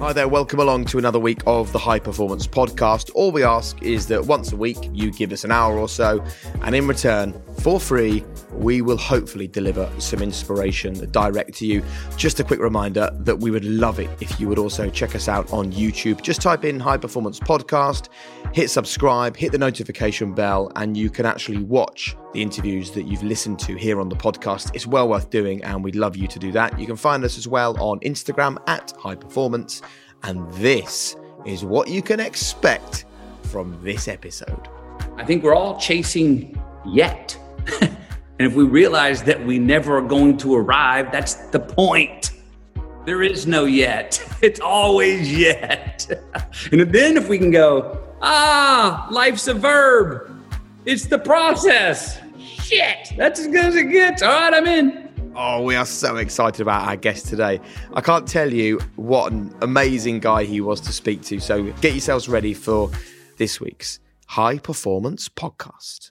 Hi there, welcome along to another week of the High Performance Podcast. All we ask is that once a week you give us an hour or so, and in return, for free, we will hopefully deliver some inspiration direct to you. Just a quick reminder that we would love it if you would also check us out on YouTube. Just type in High Performance Podcast, hit subscribe, hit the notification bell, and you can actually watch the interviews that you've listened to here on the podcast. It's well worth doing, and we'd love you to do that. You can find us as well on Instagram at High Performance. And this is what you can expect from this episode. I think we're all chasing yet. and if we realize that we never are going to arrive, that's the point. There is no yet. It's always yet. and then if we can go, ah, life's a verb. It's the process. Shit, that's as good as it gets. All right, I'm in. Oh, we are so excited about our guest today. I can't tell you what an amazing guy he was to speak to. So get yourselves ready for this week's High Performance Podcast.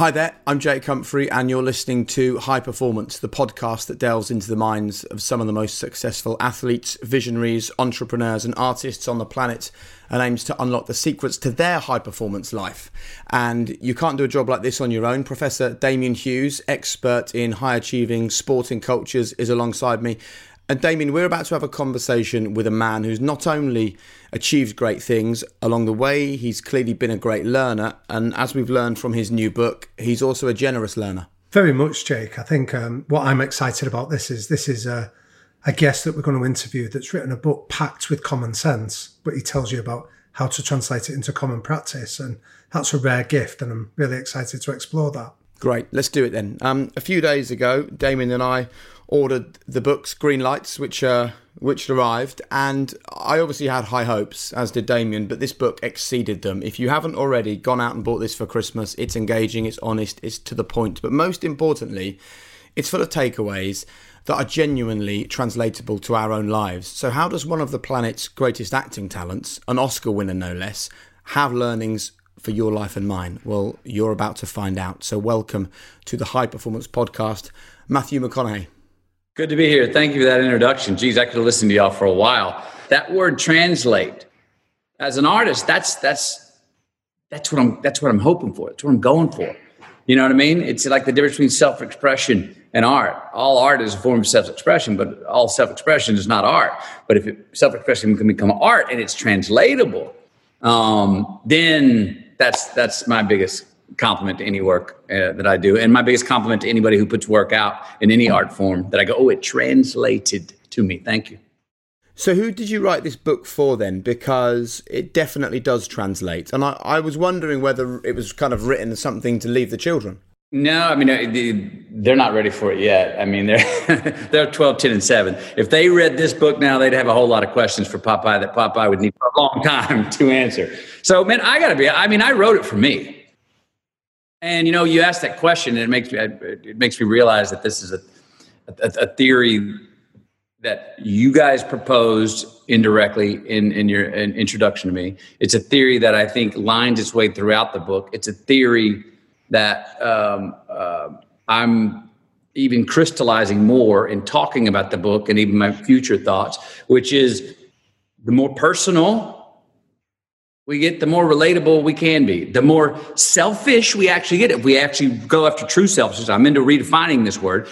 Hi there, I'm Jake Humphrey, and you're listening to High Performance, the podcast that delves into the minds of some of the most successful athletes, visionaries, entrepreneurs, and artists on the planet and aims to unlock the secrets to their high performance life. And you can't do a job like this on your own. Professor Damian Hughes, expert in high achieving sporting cultures, is alongside me. And Damian, we're about to have a conversation with a man who's not only achieved great things along the way, he's clearly been a great learner. And as we've learned from his new book, he's also a generous learner. Very much, Jake. I think um, what I'm excited about this is this is a, a guest that we're going to interview that's written a book packed with common sense, but he tells you about how to translate it into common practice. And that's a rare gift. And I'm really excited to explore that. Great. Let's do it then. Um, a few days ago, Damian and I ordered the books Greenlights, which uh, which arrived, and I obviously had high hopes, as did Damian, but this book exceeded them. If you haven't already gone out and bought this for Christmas, it's engaging, it's honest, it's to the point, but most importantly, it's full of takeaways that are genuinely translatable to our own lives. So, how does one of the planet's greatest acting talents, an Oscar winner no less, have learnings for your life and mine? Well, you're about to find out. So, welcome to the High Performance Podcast, Matthew McConaughey. Good to be here. Thank you for that introduction. Geez, I could have listened to y'all for a while. That word translate, as an artist, that's that's that's what I'm that's what I'm hoping for. That's what I'm going for. You know what I mean? It's like the difference between self-expression and art. All art is a form of self-expression, but all self-expression is not art. But if it, self-expression can become art and it's translatable, um, then that's that's my biggest compliment to any work uh, that I do, and my biggest compliment to anybody who puts work out in any art form. That I go, oh, it translated to me. Thank you. So, who did you write this book for then? Because it definitely does translate, and I, I was wondering whether it was kind of written as something to leave the children. No, I mean they're not ready for it yet. I mean they're they're 12, 10, and 7. If they read this book now, they'd have a whole lot of questions for Popeye that Popeye would need for a long time to answer. So, man, I got to be. I mean, I wrote it for me. And you know, you asked that question, and it makes me it makes me realize that this is a a, a theory that you guys proposed indirectly in in your in introduction to me. It's a theory that I think lines its way throughout the book. It's a theory that um, uh, I'm even crystallizing more in talking about the book and even my future thoughts, which is the more personal we get, the more relatable we can be. The more selfish we actually get. If we actually go after true selfishness, I'm into redefining this word.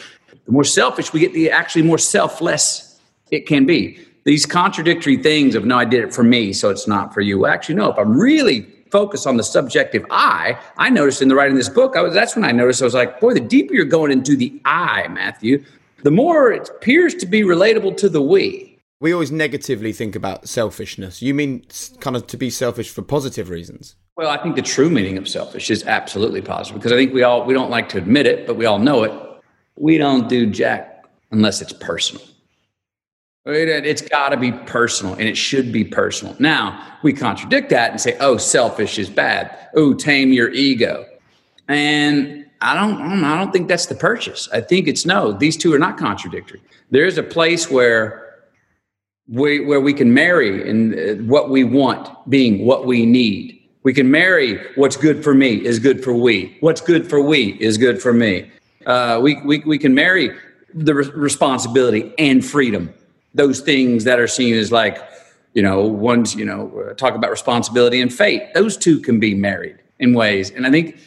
The more selfish we get, the actually more selfless it can be. These contradictory things of no, I did it for me, so it's not for you. Well, actually, no. If I'm really focused on the subjective I, I noticed in the writing this book, I was that's when I noticed I was like, boy, the deeper you're going into the I, Matthew, the more it appears to be relatable to the we. We always negatively think about selfishness. You mean kind of to be selfish for positive reasons? Well, I think the true meaning of selfish is absolutely positive because I think we all we don't like to admit it, but we all know it. We don't do jack unless it's personal. It's got to be personal and it should be personal. Now, we contradict that and say, oh, selfish is bad. Oh, tame your ego. And I don't, I don't think that's the purchase. I think it's no, these two are not contradictory. There is a place where we, where we can marry in uh, what we want being what we need. We can marry what's good for me is good for we. What's good for we is good for me. Uh, we, we, we can marry the re- responsibility and freedom. Those things that are seen as like, you know, ones, you know, uh, talk about responsibility and fate. Those two can be married in ways. And I think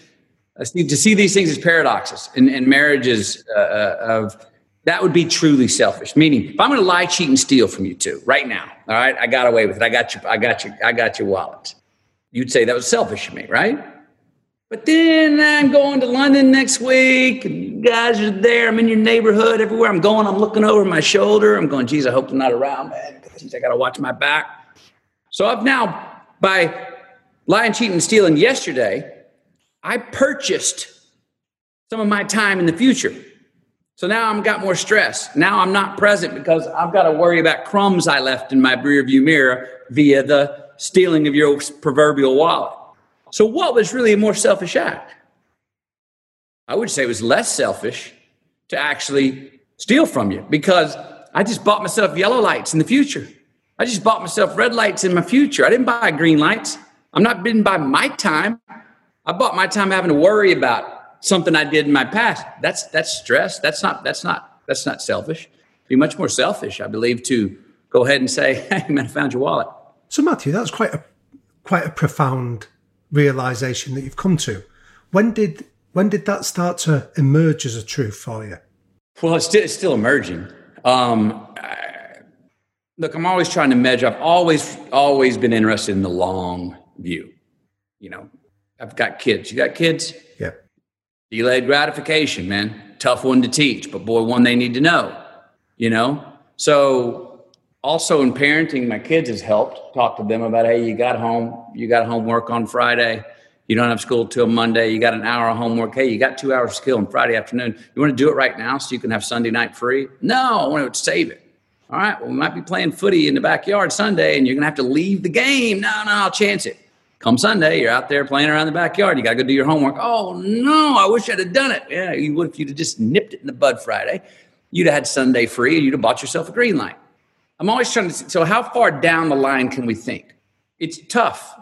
uh, to see these things as paradoxes and, and marriages uh of that would be truly selfish. Meaning, if I'm going to lie, cheat, and steal from you two right now, all right, I got away with it. I got you. I got you. I got your wallet. You'd say that was selfish of me, right? But then I'm going to London next week. You guys are there. I'm in your neighborhood. Everywhere I'm going, I'm looking over my shoulder. I'm going, geez, I hope they're not around, man. Geez, I got to watch my back. So I've now, by lying, cheating, and stealing yesterday, I purchased some of my time in the future. So now I've got more stress. Now I'm not present because I've got to worry about crumbs I left in my rearview mirror via the stealing of your proverbial wallet. So what was really a more selfish act? I would say it was less selfish to actually steal from you because I just bought myself yellow lights in the future. I just bought myself red lights in my future. I didn't buy green lights. I'm not been by my time. I bought my time having to worry about something I did in my past. That's that's stress. That's not that's not that's not selfish. Be much more selfish, I believe, to go ahead and say, "Hey, man, I found your wallet." So, Matthew, that's quite a quite a profound realization that you've come to. When did when did that start to emerge as a truth for you? Well, it's still, it's still emerging. Um, I, look, I'm always trying to measure. I've always always been interested in the long view. You know, I've got kids. You got kids? Delayed gratification, man. Tough one to teach, but boy, one they need to know, you know? So also in parenting, my kids has helped talk to them about, hey, you got home, you got homework on Friday. You don't have school till Monday. You got an hour of homework. Hey, you got two hours of skill on Friday afternoon. You want to do it right now so you can have Sunday night free? No, I want to save it. All right, well, we might be playing footy in the backyard Sunday and you're going to have to leave the game. No, no, I'll chance it. Come Sunday, you're out there playing around the backyard. You got to go do your homework. Oh, no, I wish I'd have done it. Yeah, you would if you'd have just nipped it in the bud Friday. You'd have had Sunday free and you'd have bought yourself a green light. I'm always trying to, see, so how far down the line can we think? It's tough.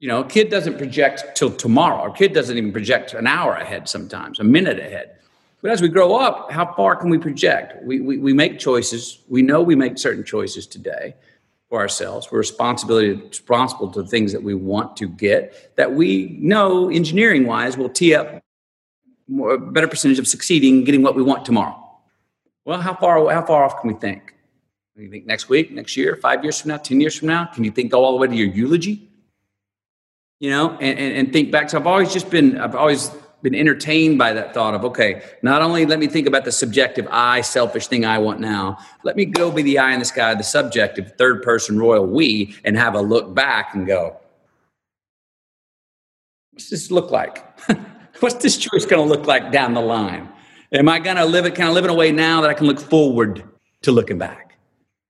You know, a kid doesn't project till tomorrow. A kid doesn't even project an hour ahead sometimes, a minute ahead. But as we grow up, how far can we project? We, we, we make choices. We know we make certain choices today for ourselves. We're responsibility responsible to things that we want to get that we know engineering wise will tee up more, better percentage of succeeding getting what we want tomorrow. Well, how far how far off can we think? You think next week, next year, five years from now, ten years from now? Can you think go all the way to your eulogy? You know, and, and, and think back. So I've always just been I've always been entertained by that thought of okay not only let me think about the subjective i selfish thing i want now let me go be the eye in the sky the subjective third person royal we and have a look back and go what's this look like? What's this choice going to look like down the line? Am i going to live it kind of live in a way now that i can look forward to looking back?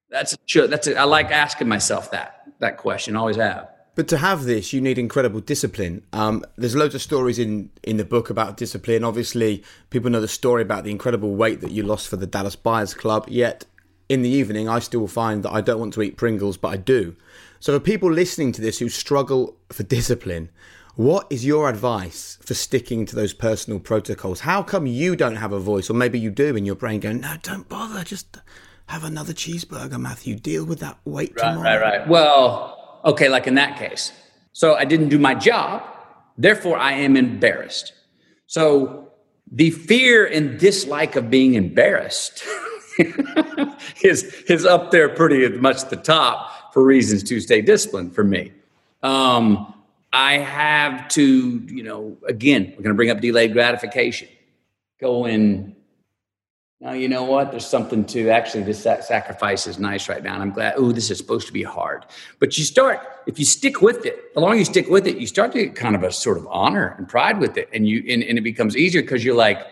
That's a, that's a, i like asking myself that that question always have but to have this, you need incredible discipline. Um, there's loads of stories in, in the book about discipline. Obviously, people know the story about the incredible weight that you lost for the Dallas Buyers Club. Yet, in the evening, I still find that I don't want to eat Pringles, but I do. So, for people listening to this who struggle for discipline, what is your advice for sticking to those personal protocols? How come you don't have a voice, or maybe you do in your brain going, no, don't bother, just have another cheeseburger, Matthew. Deal with that weight right, tomorrow. Right, right, Well, okay, like in that case, So I didn't do my job. Therefore, I am embarrassed. So the fear and dislike of being embarrassed is, is up there pretty much the top for reasons to stay disciplined for me. Um, I have to, you know, again, we're going to bring up delayed gratification. Going, now, you know what? There's something to actually this sacrifice is nice right now. And I'm glad, oh, this is supposed to be hard. But you start, if you stick with it, the longer you stick with it, you start to get kind of a sort of honor and pride with it. And you and, and it becomes easier because you're like,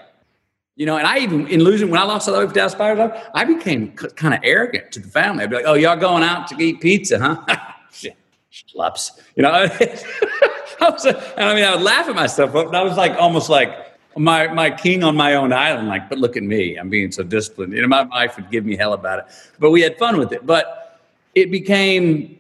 you know, and I even in losing when I lost all the for Dallas Buyers, I became kind of arrogant to the family. I'd be like, "Oh, y'all going out to eat pizza, huh?" Schlups, you know. I was, and I mean, I would laugh at myself, but I was like almost like my my king on my own island. Like, but look at me, I'm being so disciplined. You know, my wife would give me hell about it, but we had fun with it. But it became,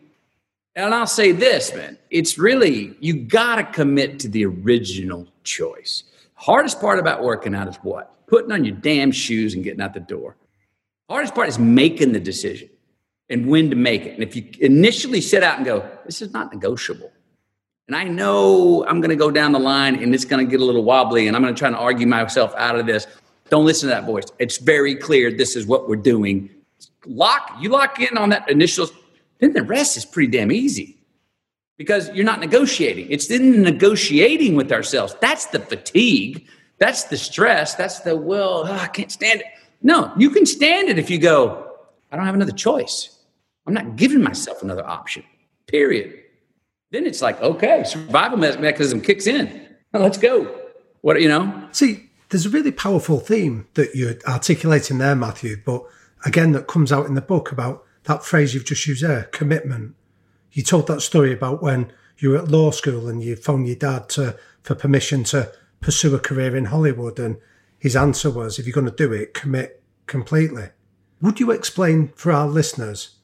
and I'll say this, man, it's really you got to commit to the original choice. Hardest part about working out is what putting on your damn shoes and getting out the door. Hardest part is making the decision and when to make it. And if you initially set out and go, this is not negotiable. And I know I'm going to go down the line and it's going to get a little wobbly and I'm going to try to argue myself out of this. Don't listen to that voice. It's very clear this is what we're doing. Lock, you lock in on that initial, then the rest is pretty damn easy because you're not negotiating. It's in negotiating with ourselves. That's the fatigue that's the stress. That's the, well, oh, I can't stand it. No, you can stand it if you go, I don't have another choice. I'm not giving myself another option, period. Then it's like, okay, survival mechanism kicks in. Let's go. What, you know? See, there's a really powerful theme that you're articulating there, Matthew, but again, that comes out in the book about that phrase you've just used there commitment. You told that story about when you were at law school and you phoned your dad to, for permission to pursue a career in Hollywood? And his answer was, if you're going to do it, commit completely. Would you explain for our listeners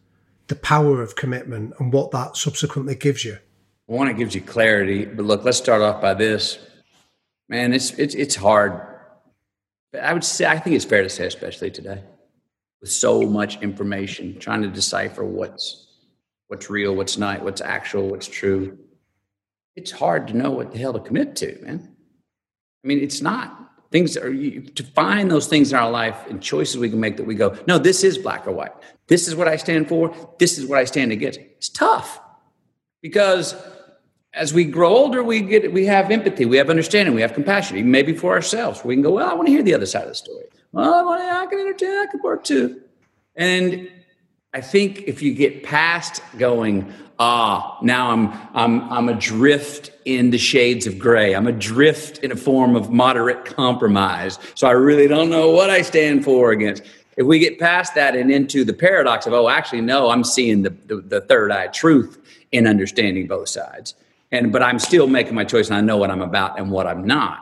the power of commitment and what that subsequently gives you? One, it gives you clarity. But look, let's start off by this. Man, it's it's it's hard. I would say I think it's fair to say, especially today, with so much information, trying to decipher what's what's real, what's not, what's actual, what's true. It's hard to know what the hell to commit to, man. I mean, it's not. Things are to find those things in our life and choices we can make that we go, no, this is black or white. This is what I stand for. This is what I stand against. It's tough because as we grow older, we get we have empathy, we have understanding, we have compassion, even maybe for ourselves. We can go, well, I want to hear the other side of the story. Well, I want to, I can entertain, I can work too. And I think if you get past going, ah, now I'm I'm I'm adrift in the shades of gray. I'm adrift in a form of moderate compromise. So I really don't know what I stand for against. If we get past that and into the paradox of, oh, actually, no, I'm seeing the, the, the third eye truth in understanding both sides. And but I'm still making my choice and I know what I'm about and what I'm not.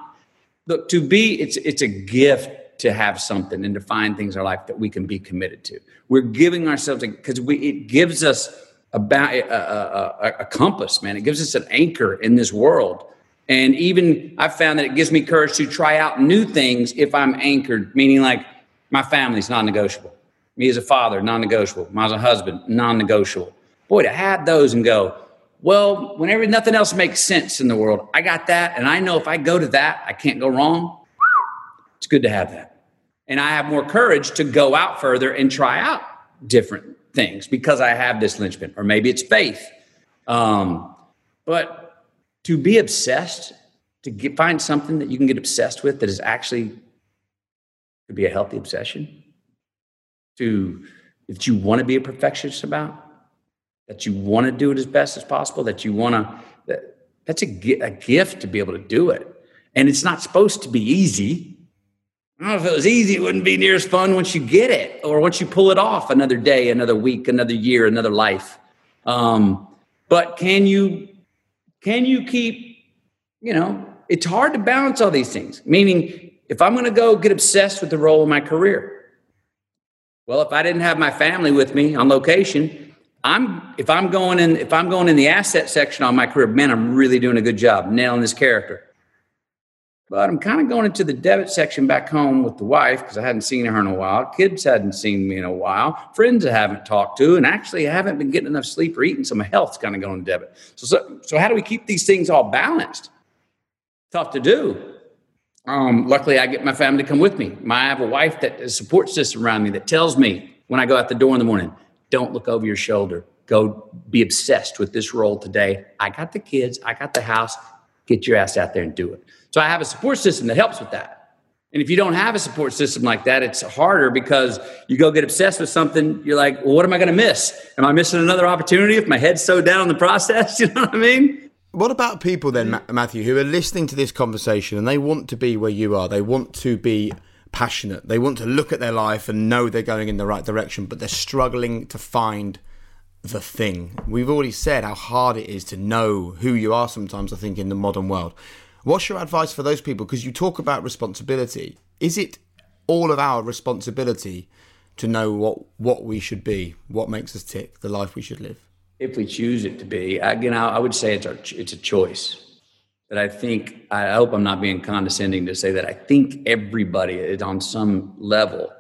Look, to be it's it's a gift to have something and to find things in our life that we can be committed to. We're giving ourselves because we it gives us about a, a, a, compass, man. It gives us an anchor in this world. And even I've found that it gives me courage to try out new things if I'm anchored, meaning like my family's non negotiable. Me as a father, non negotiable. Me as a husband, non negotiable. Boy, to have those and go, well, whenever nothing else makes sense in the world, I got that. And I know if I go to that, I can't go wrong. It's good to have that. And I have more courage to go out further and try out different things because I have this linchpin, or maybe it's faith. Um, but to be obsessed, to get, find something that you can get obsessed with that is actually could be a healthy obsession. To that you want to be a perfectionist about, that you want to do it as best as possible, that you want to. That, that's a, a gift to be able to do it, and it's not supposed to be easy I don't know if it was easy, it wouldn't be near as fun once you get it or once you pull it off another day, another week, another year, another life. Um, but can you can you keep, you know, it's hard to balance all these things. Meaning, if I'm to go get obsessed with the role of my career, well, if I didn't have my family with me on location, I'm if I'm going in if I'm going in the asset section on my career, man, I'm really doing a good job nailing this character. But I'm kind of going into the debit section back home with the wife because I hadn't seen her in a while. Kids hadn't seen me in a while. Friends I haven't talked to, and actually I haven't been getting enough sleep or eating, so my health's kind of going to debit. So, so, so how do we keep these things all balanced? Tough to do. Um, luckily, I get my family to come with me. I have a wife that a support system around me that tells me when I go out the door in the morning, don't look over your shoulder. Go be obsessed with this role today. I got the kids. I got the house. Get your ass out there and do it. So I have a support system that helps with that. And if you don't have a support system like that, it's harder because you go get obsessed with something. You're like, well, what am I going to miss? Am I missing another opportunity if my head's so down in the process? You know what I mean? What about people then, Matthew, who are listening to this conversation and they want to be where you are? They want to be passionate. They want to look at their life and know they're going in the right direction, but they're struggling to find the thing. We've already said how hard it is to know who you are sometimes, I think, in the modern world. What's your advice for those people? Because you talk about responsibility. Is it all of our responsibility to know what what we should be, what makes us tick, the life we should live? If we choose it to be, again, I would say it's our, it's a choice. But I think I hope I'm not being condescending to say that I think everybody is on some level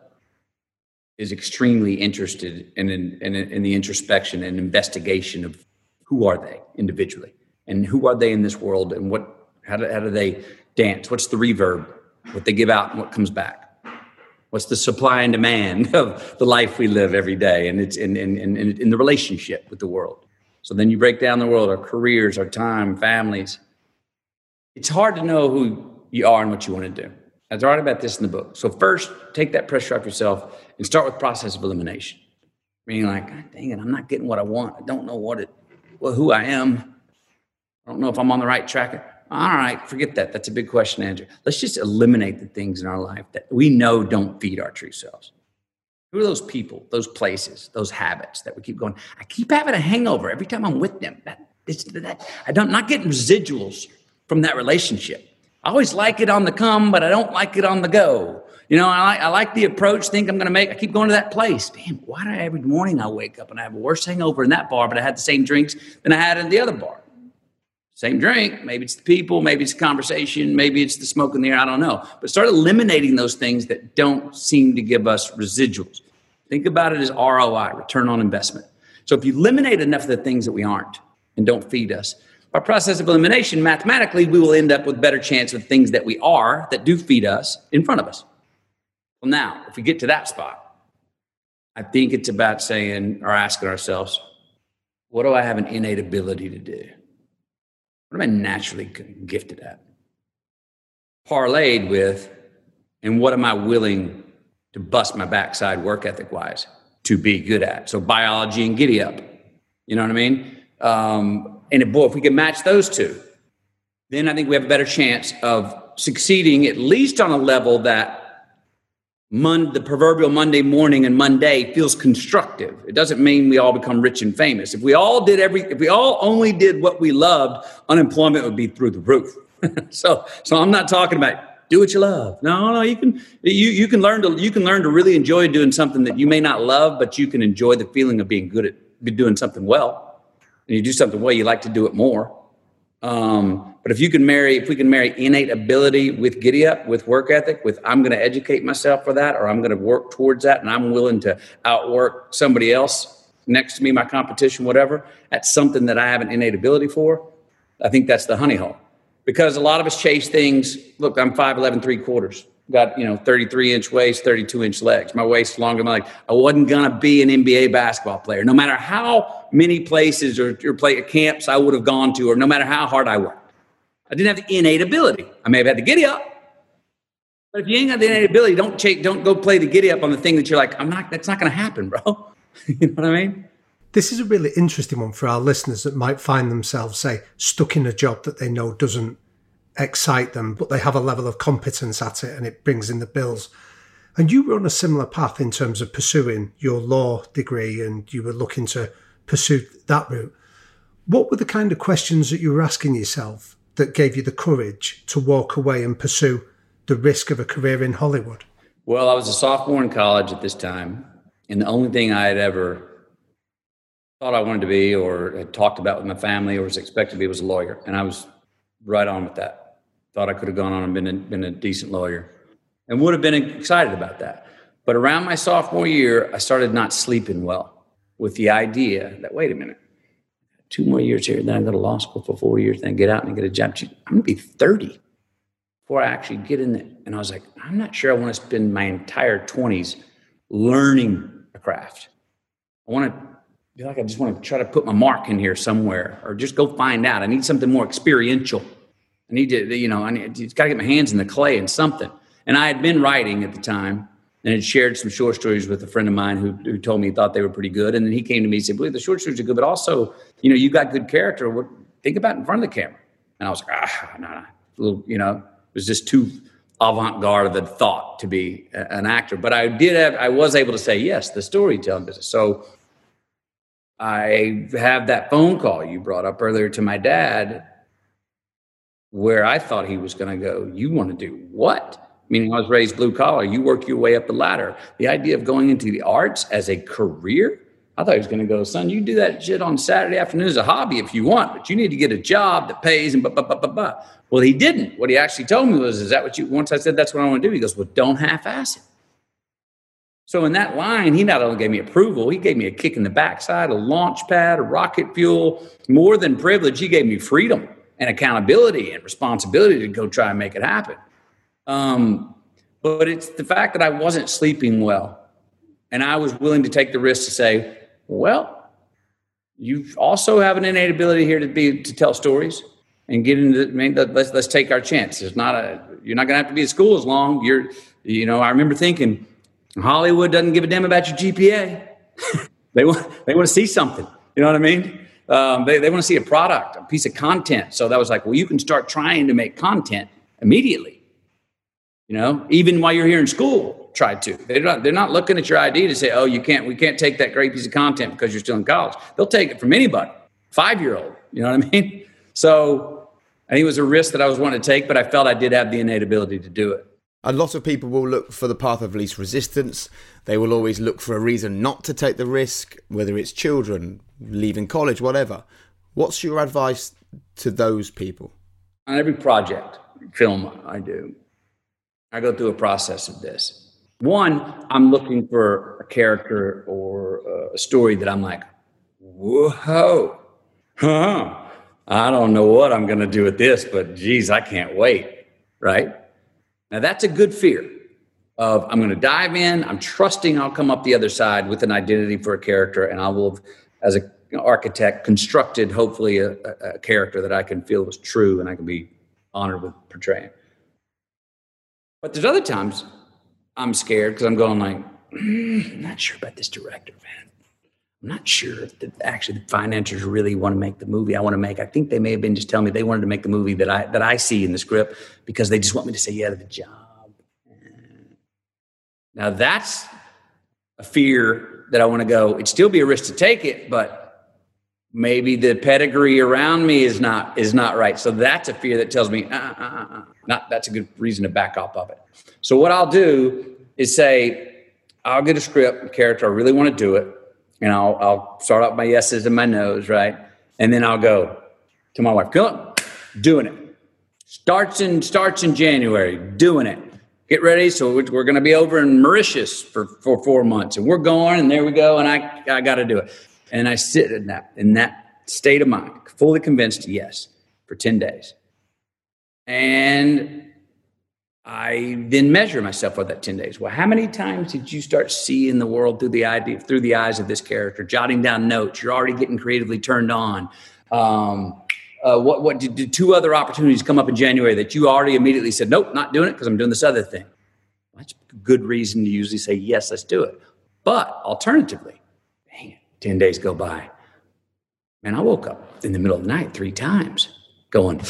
is extremely interested in, in, in, in the introspection and investigation of who are they individually and who are they in this world and what how do, how do they dance? What's the reverb? What they give out and what comes back? What's the supply and demand of the life we live every day? And it's in, in, in, in the relationship with the world. So then you break down the world, our careers, our time, families. It's hard to know who you are and what you want to do. I write about this in the book. So first, take that pressure off yourself and start with process of elimination. Meaning like, dang it, I'm not getting what I want. I don't know what it, well, who I am. I don't know if I'm on the right track all right, forget that. That's a big question, Andrew. Let's just eliminate the things in our life that we know don't feed our true selves. Who are those people, those places, those habits that we keep going? I keep having a hangover every time I'm with them. That, it's that, I don't, I'm not getting residuals from that relationship. I always like it on the come, but I don't like it on the go. You know, I like, I like the approach, think I'm going to make, I keep going to that place. Damn, why do I every morning I wake up and I have a worse hangover in that bar, but I had the same drinks than I had in the other bar? same drink. Maybe it's the people, maybe it's the conversation, maybe it's the smoke in the air. I don't know. But start eliminating those things that don't seem to give us residuals. Think about it as ROI, return on investment. So if you eliminate enough of the things that we aren't and don't feed us, by process of elimination, mathematically, we will end up with better chance of things that we are that do feed us in front of us. Well, now, if we get to that spot, I think it's about saying or asking ourselves, what do I have an innate ability to do? What am I naturally gifted at? Parlayed with, and what am I willing to bust my backside work ethic wise to be good at? So biology and giddy up. You know what I mean? Um, and boy, if we can match those two, then I think we have a better chance of succeeding at least on a level that Mon- the proverbial Monday morning and Monday feels constructive. It doesn't mean we all become rich and famous. If we all did every, if we all only did what we loved, unemployment would be through the roof. so, so I'm not talking about do what you love. No, no, you can you you can learn to you can learn to really enjoy doing something that you may not love, but you can enjoy the feeling of being good at doing something well. And you do something well, you like to do it more. Um, but if you can marry, if we can marry innate ability with giddy up, with work ethic, with I'm going to educate myself for that, or I'm going to work towards that, and I'm willing to outwork somebody else next to me, my competition, whatever, at something that I have an innate ability for, I think that's the honey hole. Because a lot of us chase things. Look, I'm 5'11, three quarters got you know 33 inch waist 32 inch legs my waist longer than my leg. i wasn't going to be an nba basketball player no matter how many places or, or play camps i would have gone to or no matter how hard i worked. I didn't have the innate ability. I may have had the giddy up. But if you ain't got the innate ability don't take don't go play the giddy up on the thing that you're like i'm not that's not going to happen bro. You know what i mean? This is a really interesting one for our listeners that might find themselves say stuck in a job that they know doesn't excite them, but they have a level of competence at it and it brings in the bills. And you were on a similar path in terms of pursuing your law degree and you were looking to pursue that route. What were the kind of questions that you were asking yourself that gave you the courage to walk away and pursue the risk of a career in Hollywood? Well, I was a sophomore in college at this time, and the only thing I had ever thought I wanted to be or had talked about with my family or was expected to be was a lawyer. And I was right on with that. thought I could have gone on and been a, been a decent lawyer and would have been excited about that. But around my sophomore year, I started not sleeping well with the idea that, wait a minute, two more years here, then I go to law school for four years, then get out and get a job. I'm going to be 30 before I actually get in there. And I was like, I'm not sure I want to spend my entire 20s learning a craft. I want to feel like I just want to try to put my mark in here somewhere or just go find out. I need something more experiential. I need to, you know, I need, it's got to get my hands in the clay and something. And I had been writing at the time and had shared some short stories with a friend of mine who, who told me he thought they were pretty good. And then he came to me and said, believe the short stories are good, but also, you know, you got good character. What, think about in front of the camera. And I was like, ah, no, no. A little, you know, it was just too avant-garde of a thought to be a, an actor. But I did have, I was able to say, yes, the storytelling business. So I have that phone call you brought up earlier to my dad where I thought he was going to go, you want to do what? Meaning I was raised blue collar. You work your way up the ladder. The idea of going into the arts as a career, I thought he was going to go, son, you do that shit on Saturday afternoon as a hobby if you want, but you need to get a job that pays and blah, blah, blah, blah, blah. Well, he didn't. What he actually told me was, is that what you, once I said, that's what I want to do, he goes, well, don't half ass it. So in that line, he not only gave me approval, he gave me a kick in the backside, a launch pad, a rocket fuel. More than privilege, he gave me freedom and accountability and responsibility to go try and make it happen. Um, but it's the fact that I wasn't sleeping well, and I was willing to take the risk to say, "Well, you also have an innate ability here to be to tell stories and get into. I mean, let's let's take our chance. It's not a. You're not going to have to be at school as long. You're, you know, I remember thinking." Hollywood doesn't give a damn about your GPA. they want they want to see something. You know what I mean? Um, they they want to see a product, a piece of content. So that was like, well, you can start trying to make content immediately. You know, even while you're here in school, try to. They're not they're not looking at your ID to say, oh, you can't we can't take that great piece of content because you're still in college. They'll take it from anybody, five year old. You know what I mean? So I think it was a risk that I was wanting to take, but I felt I did have the innate ability to do it. A lot of people will look for the path of least resistance. They will always look for a reason not to take the risk, whether it's children, leaving college, whatever. What's your advice to those people? On every project, film I do, I go through a process of this. One, I'm looking for a character or uh, a story that I'm like, whoa, huh? I don't know what I'm going to do with this, but geez, I can't wait, right? Now, that's a good fear of I'm going to dive in, I'm trusting I'll come up the other side with an identity for a character, and I will, as an architect, constructed hopefully a, a, character that I can feel was true and I can be honored with portraying. But there's other times I'm scared because I'm going like, mm, I'm not sure about this director, man. I'm not sure if the, actually the financiers really want to make the movie I want to make. I think they may have been just telling me they wanted to make the movie that I that I see in the script because they just want me to say yeah to the job. Now that's a fear that I want to go. It'd still be a risk to take it, but maybe the pedigree around me is not is not right. So that's a fear that tells me, uh, uh, uh, uh. not that's a good reason to back off of it. So what I'll do is say, I'll get a script, character, I really want to do it and I'll, I'll start out my yeses and my nos, right? And then I'll go to my wife, go, doing it. Starts in starts in January, doing it. Get ready. So we're, we're going to be over in Mauritius for, for four months, and we're going, and there we go, and I I got to do it. And I sit in that in that state of mind, fully convinced, yes, for ten days. And I then measure myself for that 10 days. Well, how many times did you start seeing the world through the idea, through the eyes of this character, jotting down notes? You're already getting creatively turned on. Um, uh, what what did, did, two other opportunities come up in January that you already immediately said, nope, not doing it because I'm doing this other thing? That's a good reason to usually say, yes, let's do it. But alternatively, 10 days go by. Man, I woke up in the middle of the night three times going,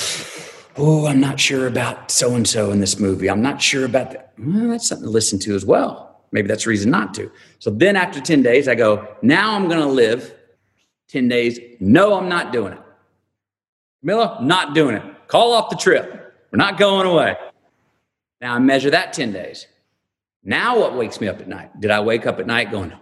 oh, I'm not sure about so and so in this movie. I'm not sure about that. Well, that's something to listen to as well. Maybe that's a reason not to. So then after 10 days, I go, now I'm going to live 10 days. No, I'm not doing it. Miller, not doing it. Call off the trip. We're not going away. Now I measure that 10 days. Now what wakes me up at night? Did I wake up at night going,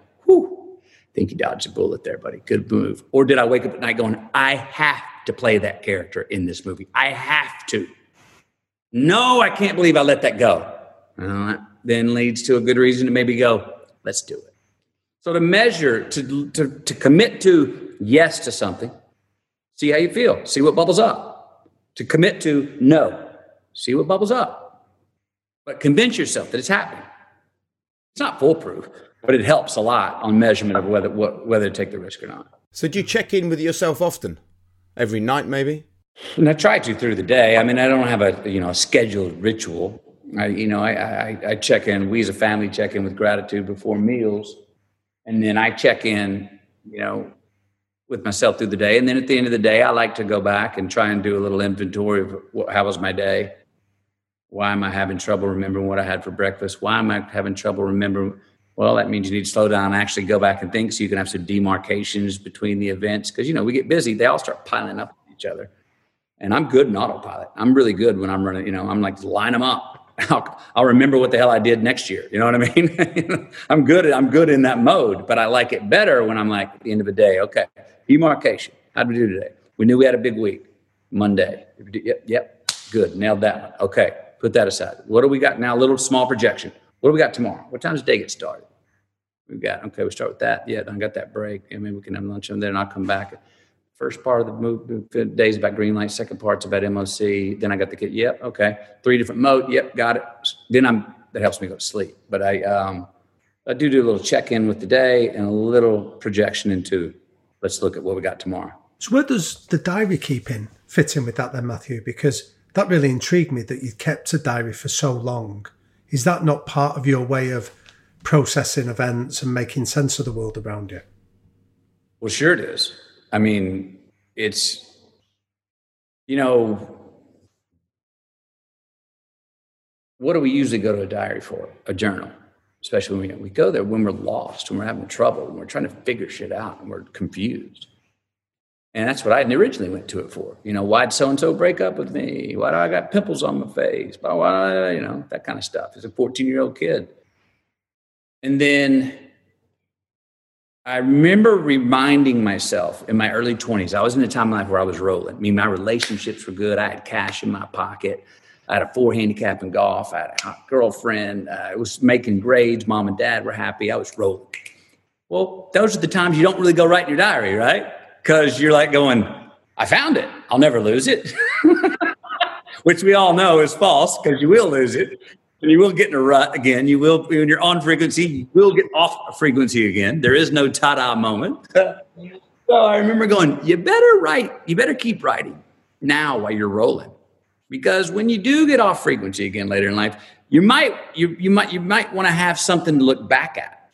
think you dodged a bullet there, buddy. Good move. Or did I wake up at night going, I have to play that character in this movie. I have to. No, I can't believe I let that go. Well, that then leads to a good reason to maybe go, let's do it. So to measure, to, to, to commit to yes to something, see how you feel, see what bubbles up. To commit to no, see what bubbles up. But convince yourself that it's happening. It's not foolproof, but it helps a lot on measurement of whether whether to take the risk or not. So do you check in with yourself often? Every night, maybe? And I try to through the day. I mean, I don't have a you know a scheduled ritual. I, you know, I, I, I check in. We as a family check in with gratitude before meals, and then I check in. You know, with myself through the day, and then at the end of the day, I like to go back and try and do a little inventory of what, how was my day. Why am I having trouble remembering what I had for breakfast? Why am I having trouble remembering? Well, that means you need to slow down and actually go back and think so you can have some demarcations between the events. Because, you know, we get busy, they all start piling up on each other. And I'm good in autopilot. I'm really good when I'm running, you know, I'm like, line them up. I'll, I'll remember what the hell I did next year. You know what I mean? I'm good. I'm good in that mode, but I like it better when I'm like at the end of the day. Okay, demarcation. How did we do today? We knew we had a big week. Monday. Yep. Yep. Good. Nailed that one. Okay. Put that aside. What do we got now? A little small projection. What do we got tomorrow? What time does the day get started? We've got okay. We start with that. Yeah. I got that break. I mean, we can have lunch and then I'll come back First part of the move, days about green light. Second part's about MOC. Then I got the kid. Yep. Okay. Three different mode. Yep. Got it. Then I'm, that helps me go to sleep. But I, um, I do do a little check in with the day and a little projection into let's look at what we got tomorrow. So where does the diary keeping fit in with that then, Matthew? Because that really intrigued me that you kept a diary for so long. Is that not part of your way of processing events and making sense of the world around you? Well, sure it is. I mean, it's, you know, what do we usually go to a diary for? A journal, especially when we, we go there when we're lost, when we're having trouble, when we're trying to figure shit out and we're confused. And that's what I originally went to it for. You know, why'd so and so break up with me? Why do I got pimples on my face? Why, you know, that kind of stuff. As a 14 year old kid. And then I remember reminding myself in my early 20s, I was in a time in life where I was rolling. I mean, my relationships were good. I had cash in my pocket. I had a four handicap in golf. I had a girlfriend. Uh, I was making grades. Mom and dad were happy. I was rolling. Well, those are the times you don't really go write in your diary, right? Because you're like going, I found it. I'll never lose it. Which we all know is false because you will lose it and you will get in a rut again. You will, when you're on frequency, you will get off frequency again. There is no ta-da moment. so I remember going, you better write, you better keep writing now while you're rolling. Because when you do get off frequency again later in life, you might, you, you might, you might want to have something to look back at.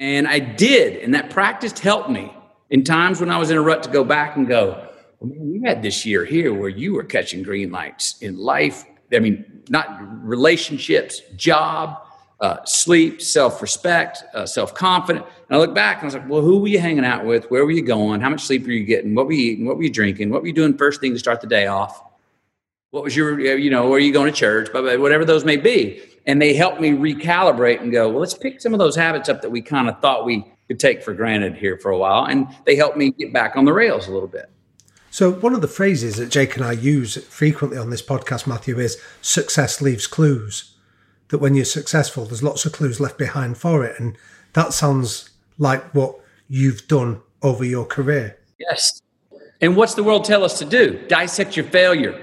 And I did, and that practice helped me in times when I was in a rut to go back and go, well, you had this year here where you were catching green lights in life I mean, not relationships, job, uh, sleep, self respect, uh, self confident. And I look back and I was like, well, who were you hanging out with? Where were you going? How much sleep were you getting? What were you eating? What were you drinking? What were you doing first thing to start the day off? What was your, you know, were you going to church? Whatever those may be. And they helped me recalibrate and go, well, let's pick some of those habits up that we kind of thought we could take for granted here for a while. And they helped me get back on the rails a little bit. So, one of the phrases that Jake and I use frequently on this podcast, Matthew, is success leaves clues. That when you're successful, there's lots of clues left behind for it. And that sounds like what you've done over your career. Yes. And what's the world tell us to do? Dissect your failure.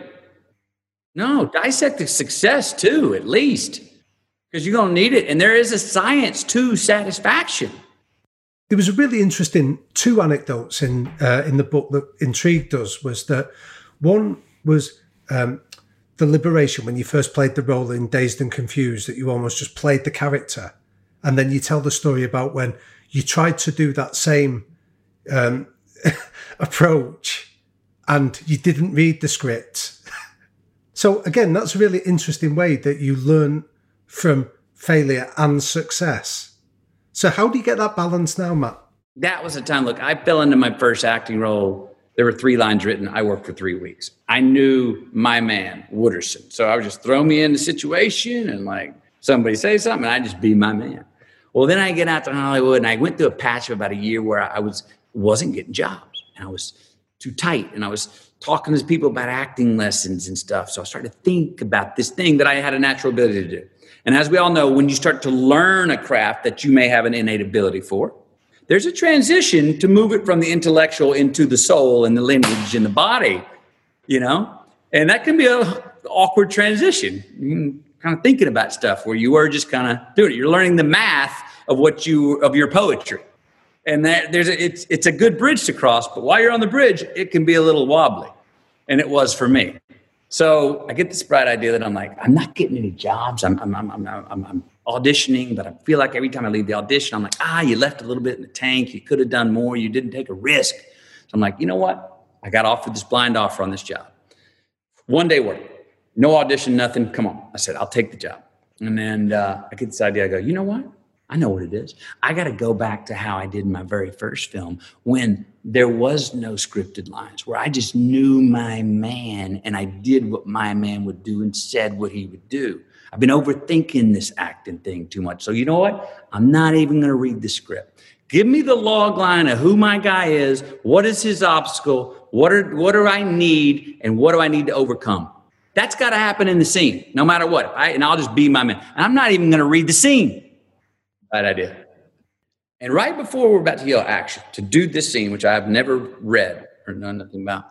No, dissect the success too, at least, because you're going to need it. And there is a science to satisfaction. There was a really interesting two anecdotes in uh, in the book that intrigued us. Was that one was um, the liberation when you first played the role in Dazed and Confused that you almost just played the character, and then you tell the story about when you tried to do that same um, approach and you didn't read the script. so again, that's a really interesting way that you learn from failure and success. So how do you get that balance now, Matt? That was a time. Look, I fell into my first acting role. There were three lines written. I worked for three weeks. I knew my man, Wooderson. So I would just throw me in the situation and like somebody say something, and I just be my man. Well, then I get out to Hollywood and I went through a patch of about a year where I was wasn't getting jobs and I was too tight and I was talking to people about acting lessons and stuff. So I started to think about this thing that I had a natural ability to do. And as we all know, when you start to learn a craft that you may have an innate ability for, there's a transition to move it from the intellectual into the soul and the lineage and the body, you know? And that can be a awkward transition. kind of thinking about stuff where you are just kind of doing it. You're learning the math of what you of your poetry. And that, there's a, it's it's a good bridge to cross, but while you're on the bridge, it can be a little wobbly. And it was for me. So I get this bright idea that I'm like, I'm not getting any jobs. I'm, I'm, I'm, I'm, I'm, I'm auditioning, but I feel like every time I leave the audition, I'm like, ah, you left a little bit in the tank. You could have done more. You didn't take a risk. So I'm like, you know what? I got offered this blind offer on this job. One day work, no audition, nothing. Come on. I said, I'll take the job. And then uh, I get this idea. I go, you know what? I know what it is. I got to go back to how I did my very first film when there was no scripted lines, where I just knew my man and I did what my man would do and said what he would do. I've been overthinking this acting thing too much. So, you know what? I'm not even going to read the script. Give me the log line of who my guy is, what is his obstacle, what, are, what do I need, and what do I need to overcome. That's got to happen in the scene, no matter what. I, and I'll just be my man. And I'm not even going to read the scene. Bad idea. And right before we're about to yell action to do this scene, which I've never read or known nothing about,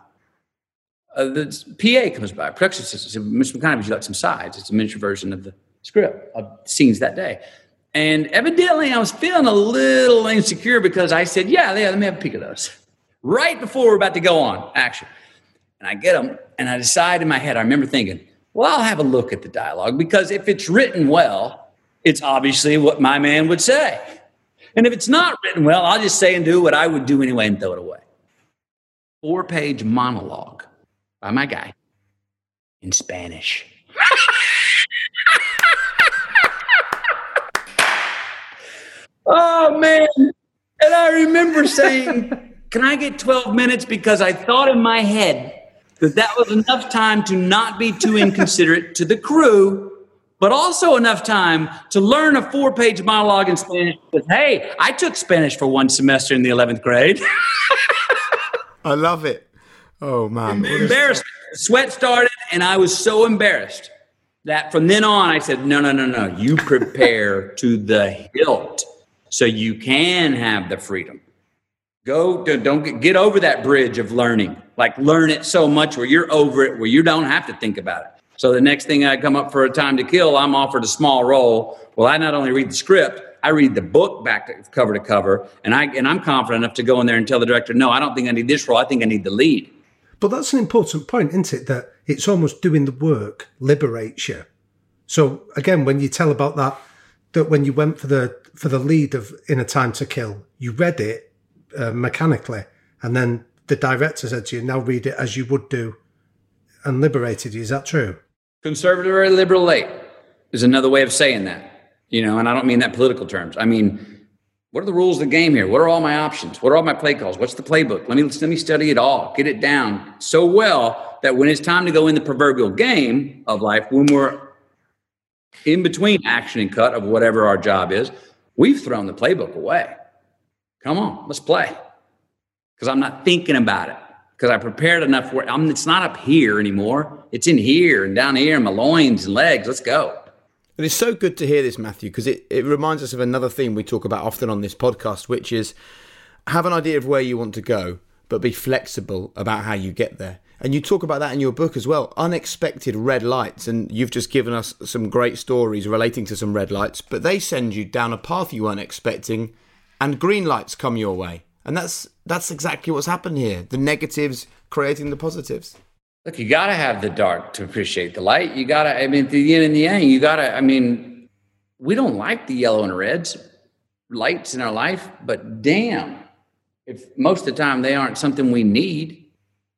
uh, the PA comes by, production assistant, Mr. McConaughey, would you like some sides? It's a miniature version of the script of scenes that day. And evidently, I was feeling a little insecure because I said, Yeah, yeah, let me have a peek of those. Right before we're about to go on action. And I get them, and I decide in my head, I remember thinking, Well, I'll have a look at the dialogue because if it's written well, it's obviously what my man would say. And if it's not written well, I'll just say and do what I would do anyway and throw it away. Four page monologue by my guy in Spanish. oh, man. And I remember saying, Can I get 12 minutes? Because I thought in my head that that was enough time to not be too inconsiderate to the crew but also enough time to learn a four page monologue in Spanish. Because, hey, I took Spanish for one semester in the 11th grade. I love it. Oh, man. Embarrassed. Sweat started, and I was so embarrassed that from then on, I said, no, no, no, no. You prepare to the hilt so you can have the freedom. Go, don't get, get over that bridge of learning. Like, learn it so much where you're over it, where you don't have to think about it. So the next thing I come up for a time to kill, I'm offered a small role. Well, I not only read the script, I read the book back to cover to cover, and I and I'm confident enough to go in there and tell the director, no, I don't think I need this role. I think I need the lead. But that's an important point, isn't it? That it's almost doing the work liberates you. So again, when you tell about that, that when you went for the for the lead of In a Time to Kill, you read it uh, mechanically, and then the director said to you, "Now read it as you would do," and liberated you. Is that true? Conservative or liberal late is another way of saying that, you know, and I don't mean that political terms. I mean, what are the rules of the game here? What are all my options? What are all my play calls? What's the playbook? Let me let me study it all, get it down so well that when it's time to go in the proverbial game of life, when we're in between action and cut of whatever our job is, we've thrown the playbook away. Come on, let's play. Because I'm not thinking about it because I prepared enough for. I'm, it's not up here anymore. It's in here and down here in my loins and legs. Let's go. And it's so good to hear this, Matthew, because it, it reminds us of another theme we talk about often on this podcast, which is have an idea of where you want to go, but be flexible about how you get there. And you talk about that in your book as well unexpected red lights. And you've just given us some great stories relating to some red lights, but they send you down a path you weren't expecting, and green lights come your way. And that's that's exactly what's happened here. The negatives creating the positives. Look, you got to have the dark to appreciate the light. You got to, I mean, the yin and the yang, you got to, I mean, we don't like the yellow and reds lights in our life, but damn, if most of the time they aren't something we need.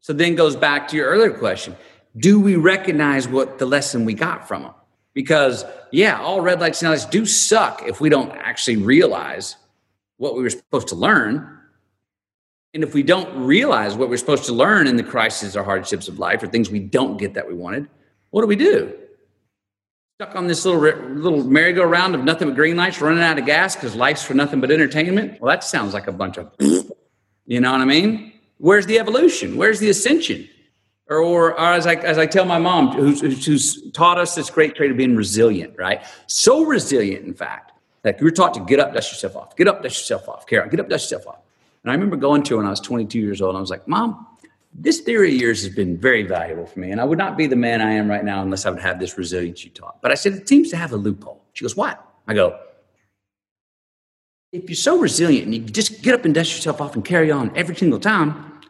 So then goes back to your earlier question do we recognize what the lesson we got from them? Because, yeah, all red lights and lights do suck if we don't actually realize what we were supposed to learn and if we don't realize what we're supposed to learn in the crises or hardships of life or things we don't get that we wanted, what do we do? Stuck on this little little merry-go-round of nothing but green lights, running out of gas because life's for nothing but entertainment. Well, that sounds like a bunch of, you know what I mean? Where's the evolution? Where's the ascension? Or, or, or as, I, as I tell my mom, who's, who's taught us this great trait of being resilient, right? So resilient, in fact, that you're taught to get up, dust yourself off, get up, dust yourself off, Karen, get up, dust yourself off. And I remember going to when I was 22 years old. And I was like, Mom, this theory of yours has been very valuable for me. And I would not be the man I am right now unless I would have this resilience you taught. But I said, it seems to have a loophole. She goes, What? I go, If you're so resilient and you just get up and dust yourself off and carry on every single time,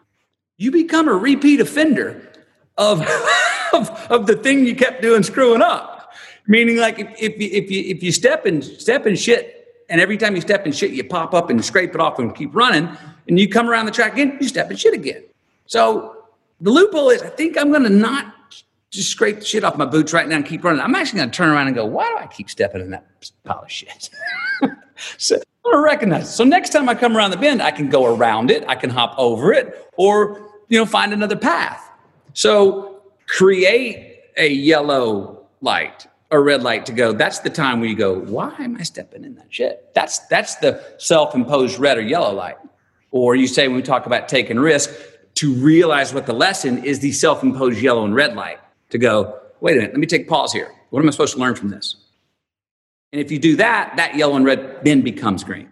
you become a repeat offender of, of, of the thing you kept doing screwing up. Meaning, like, if, if, you, if, you, if you step in, step in shit and every time you step in shit, you pop up and scrape it off and keep running. And you come around the track again, you step in shit again. So the loophole is I think I'm going to not just scrape the shit off my boots right now and keep running. I'm actually going to turn around and go, why do I keep stepping in that pile of shit? so I'm going to recognize it. So next time I come around the bend, I can go around it, I can hop over it, or you know, find another path. So create a yellow light a red light to go, that's the time where you go, why am I stepping in that shit? That's that's the self-imposed red or yellow light. Or you say when we talk about taking risk, to realize what the lesson is the self-imposed yellow and red light. To go, wait a minute, let me take pause here. What am I supposed to learn from this? And if you do that, that yellow and red then becomes green.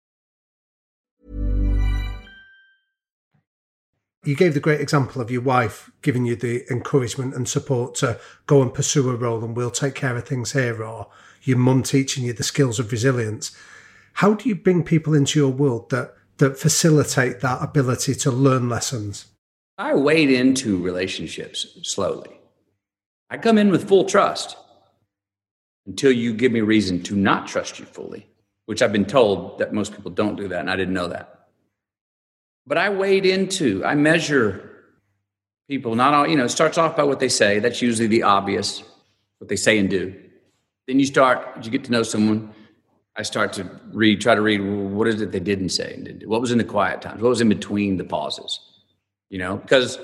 You gave the great example of your wife giving you the encouragement and support to go and pursue a role and we'll take care of things here, or your mum teaching you the skills of resilience. How do you bring people into your world that that facilitate that ability to learn lessons? I wade into relationships slowly. I come in with full trust until you give me reason to not trust you fully, which I've been told that most people don't do that, and I didn't know that. But I wade into, I measure people, not all, you know, it starts off by what they say. That's usually the obvious, what they say and do. Then you start, you get to know someone. I start to read, try to read, well, what is it they didn't say and didn't do? What was in the quiet times? What was in between the pauses? You know, because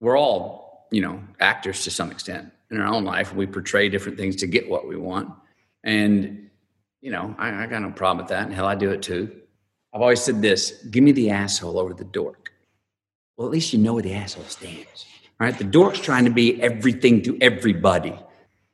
we're all, you know, actors to some extent in our own life. We portray different things to get what we want. And, you know, I, I got no problem with that. And hell, I do it too. I've always said this give me the asshole over the dork. Well, at least you know where the asshole stands. Right? The dork's trying to be everything to everybody,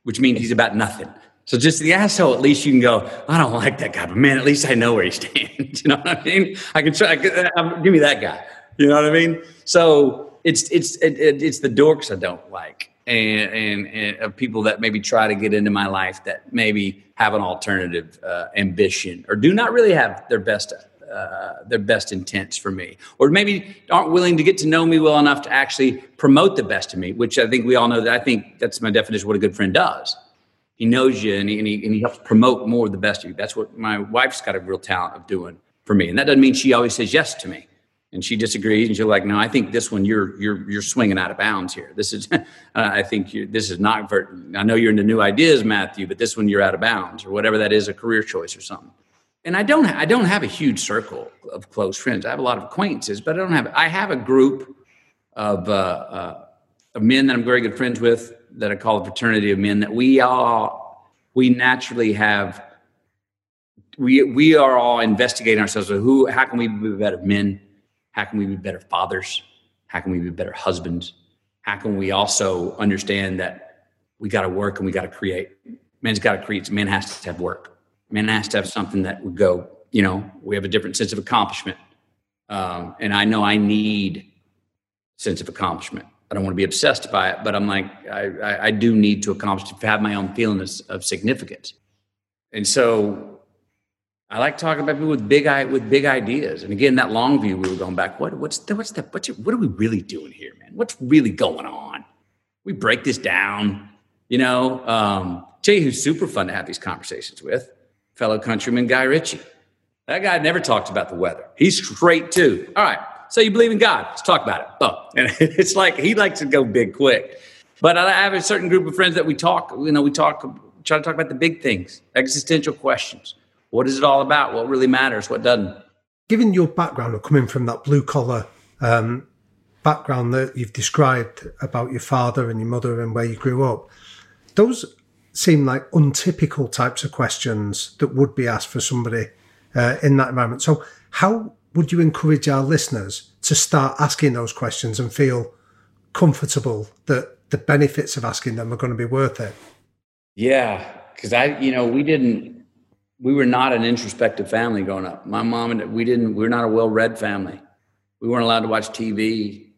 which means he's about nothing. So just the asshole, at least you can go, I don't like that guy, but man, at least I know where he stands. you know what I mean? I can try, I can, uh, give me that guy. You know what I mean? So it's, it's, it, it, it's the dorks I don't like. And, and, and, of people that maybe try to get into my life that maybe have an alternative uh, ambition or do not really have their best uh, their best intents for me, or maybe aren't willing to get to know me well enough to actually promote the best of me, which I think we all know that I think that's my definition of what a good friend does. He knows you and he, and he, and he helps promote more of the best of you. That's what my wife's got a real talent of doing for me. And that doesn't mean she always says yes to me. And she disagrees, and she's like, "No, I think this one you're you're you're swinging out of bounds here. This is, uh, I think you, this is not. For, I know you're into new ideas, Matthew, but this one you're out of bounds, or whatever that is, a career choice or something." And I don't I don't have a huge circle of close friends. I have a lot of acquaintances, but I don't have I have a group of uh, uh, of men that I'm very good friends with that I call a fraternity of men that we all we naturally have we we are all investigating ourselves who how can we be better men? How can we be better fathers? How can we be better husbands? How can we also understand that we got to work and we got to create man's got to create man has to have work man has to have something that would go you know we have a different sense of accomplishment um, and i know i need sense of accomplishment i don't want to be obsessed by it but i'm like i, I, I do need to accomplish to have my own feeling of, of significance and so I like talking about people with big with big ideas. And again, that long view, we were going back. What what's the, what's that? What's what are we really doing here, man? What's really going on? We break this down. You know, um, tell you who's super fun to have these conversations with, fellow countryman Guy Ritchie. That guy never talked about the weather. He's straight too. All right, so you believe in God? Let's talk about it. Oh, and it's like he likes to go big quick. But I have a certain group of friends that we talk. You know, we talk, try to talk about the big things, existential questions what is it all about? What really matters? What doesn't? Given your background of coming from that blue collar um, background that you've described about your father and your mother and where you grew up, those seem like untypical types of questions that would be asked for somebody uh, in that environment. So, how would you encourage our listeners to start asking those questions and feel comfortable that the benefits of asking them are going to be worth it? Yeah, because I, you know, we didn't we were not an introspective family growing up. My mom and we didn't. We were not a well-read family. We weren't allowed to watch TV.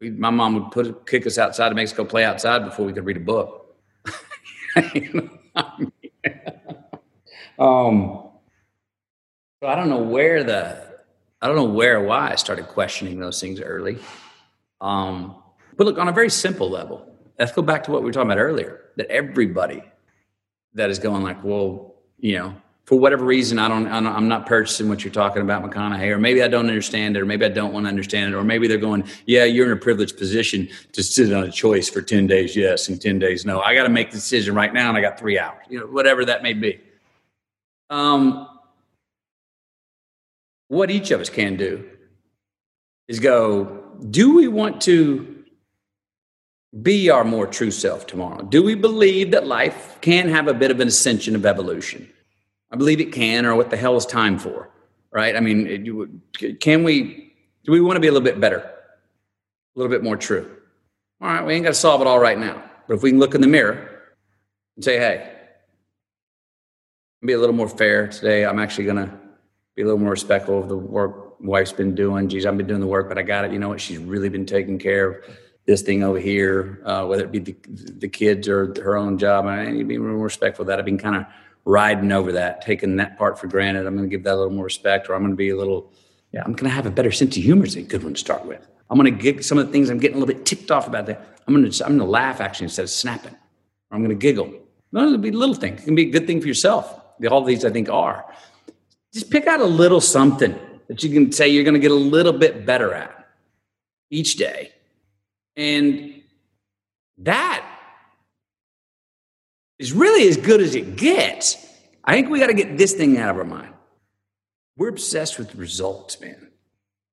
We, my mom would put kick us outside to Mexico, play outside before we could read a book. um, so I don't know where the I don't know where why I started questioning those things early. Um, but look, on a very simple level, let's go back to what we were talking about earlier. That everybody that is going like, well, you know, for whatever reason, I don't, I am not purchasing what you're talking about, McConaughey, or maybe I don't understand it, or maybe I don't want to understand it, or maybe they're going, yeah, you're in a privileged position to sit on a choice for 10 days, yes, and 10 days, no. I got to make the decision right now, and I got three hours, you know, whatever that may be. Um, what each of us can do is go, do we want to be our more true self tomorrow? Do we believe that life can have a bit of an ascension of evolution? I believe it can, or what the hell is time for? Right? I mean, you can we, do we want to be a little bit better? A little bit more true? All right, we ain't got to solve it all right now. But if we can look in the mirror and say, hey, be a little more fair today. I'm actually going to be a little more respectful of the work wife's been doing. Geez, I've been doing the work, but I got it. You know what? She's really been taking care of this thing over here, uh, whether it be the, the kids or her own job. I need to be more respectful of that. I've been kind of riding over that, taking that part for granted. I'm going to give that a little more respect, or I'm going to be a little, yeah, I'm going to have a better sense of humor is a good one to start with. I'm going to get some of the things I'm getting a little bit ticked off about that. I'm going to, I'm going to laugh actually instead of snapping. Or I'm going to giggle. Those will be little things. It can be a good thing for yourself. All these, I think, are. Just pick out a little something that you can say you're going to get a little bit better at each day and that is really as good as it gets. I think we got to get this thing out of our mind. We're obsessed with results, man.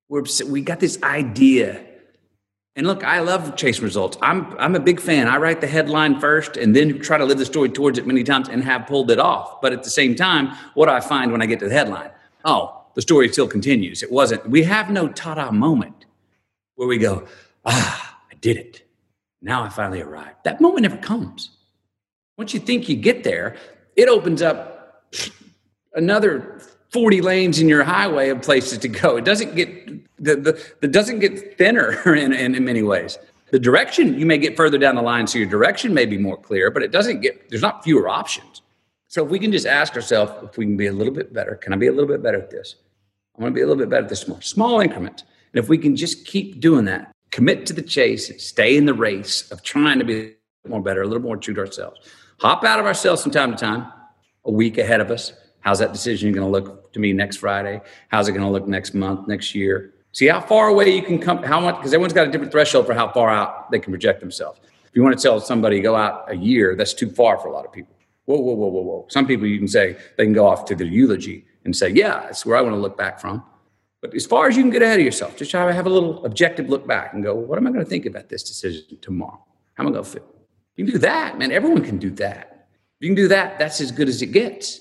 We're obs- we got this idea. And look, I love chasing results. I'm I'm a big fan. I write the headline first and then try to live the story towards it many times and have pulled it off. But at the same time, what I find when I get to the headline? Oh, the story still continues. It wasn't. We have no ta-da moment where we go, ah, I did it. Now I finally arrived. That moment never comes. Once you think you get there, it opens up another 40 lanes in your highway of places to go. It doesn't get the, the, the doesn't get thinner in, in, in many ways. The direction you may get further down the line, so your direction may be more clear, but it doesn't get there's not fewer options. So if we can just ask ourselves if we can be a little bit better, can I be a little bit better at this? I want to be a little bit better at this more small increment. And if we can just keep doing that, commit to the chase, stay in the race of trying to be more better, a little more true to ourselves. Hop out of ourselves from time to time, a week ahead of us. How's that decision going to look to me next Friday? How's it going to look next month, next year? See how far away you can come, how much, because everyone's got a different threshold for how far out they can project themselves. If you want to tell somebody go out a year, that's too far for a lot of people. Whoa, whoa, whoa, whoa, whoa. Some people you can say they can go off to the eulogy and say, yeah, that's where I want to look back from. But as far as you can get ahead of yourself, just try to have a little objective look back and go, what am I going to think about this decision tomorrow? How am I going to feel? You can do that, man. Everyone can do that. If you can do that, that's as good as it gets.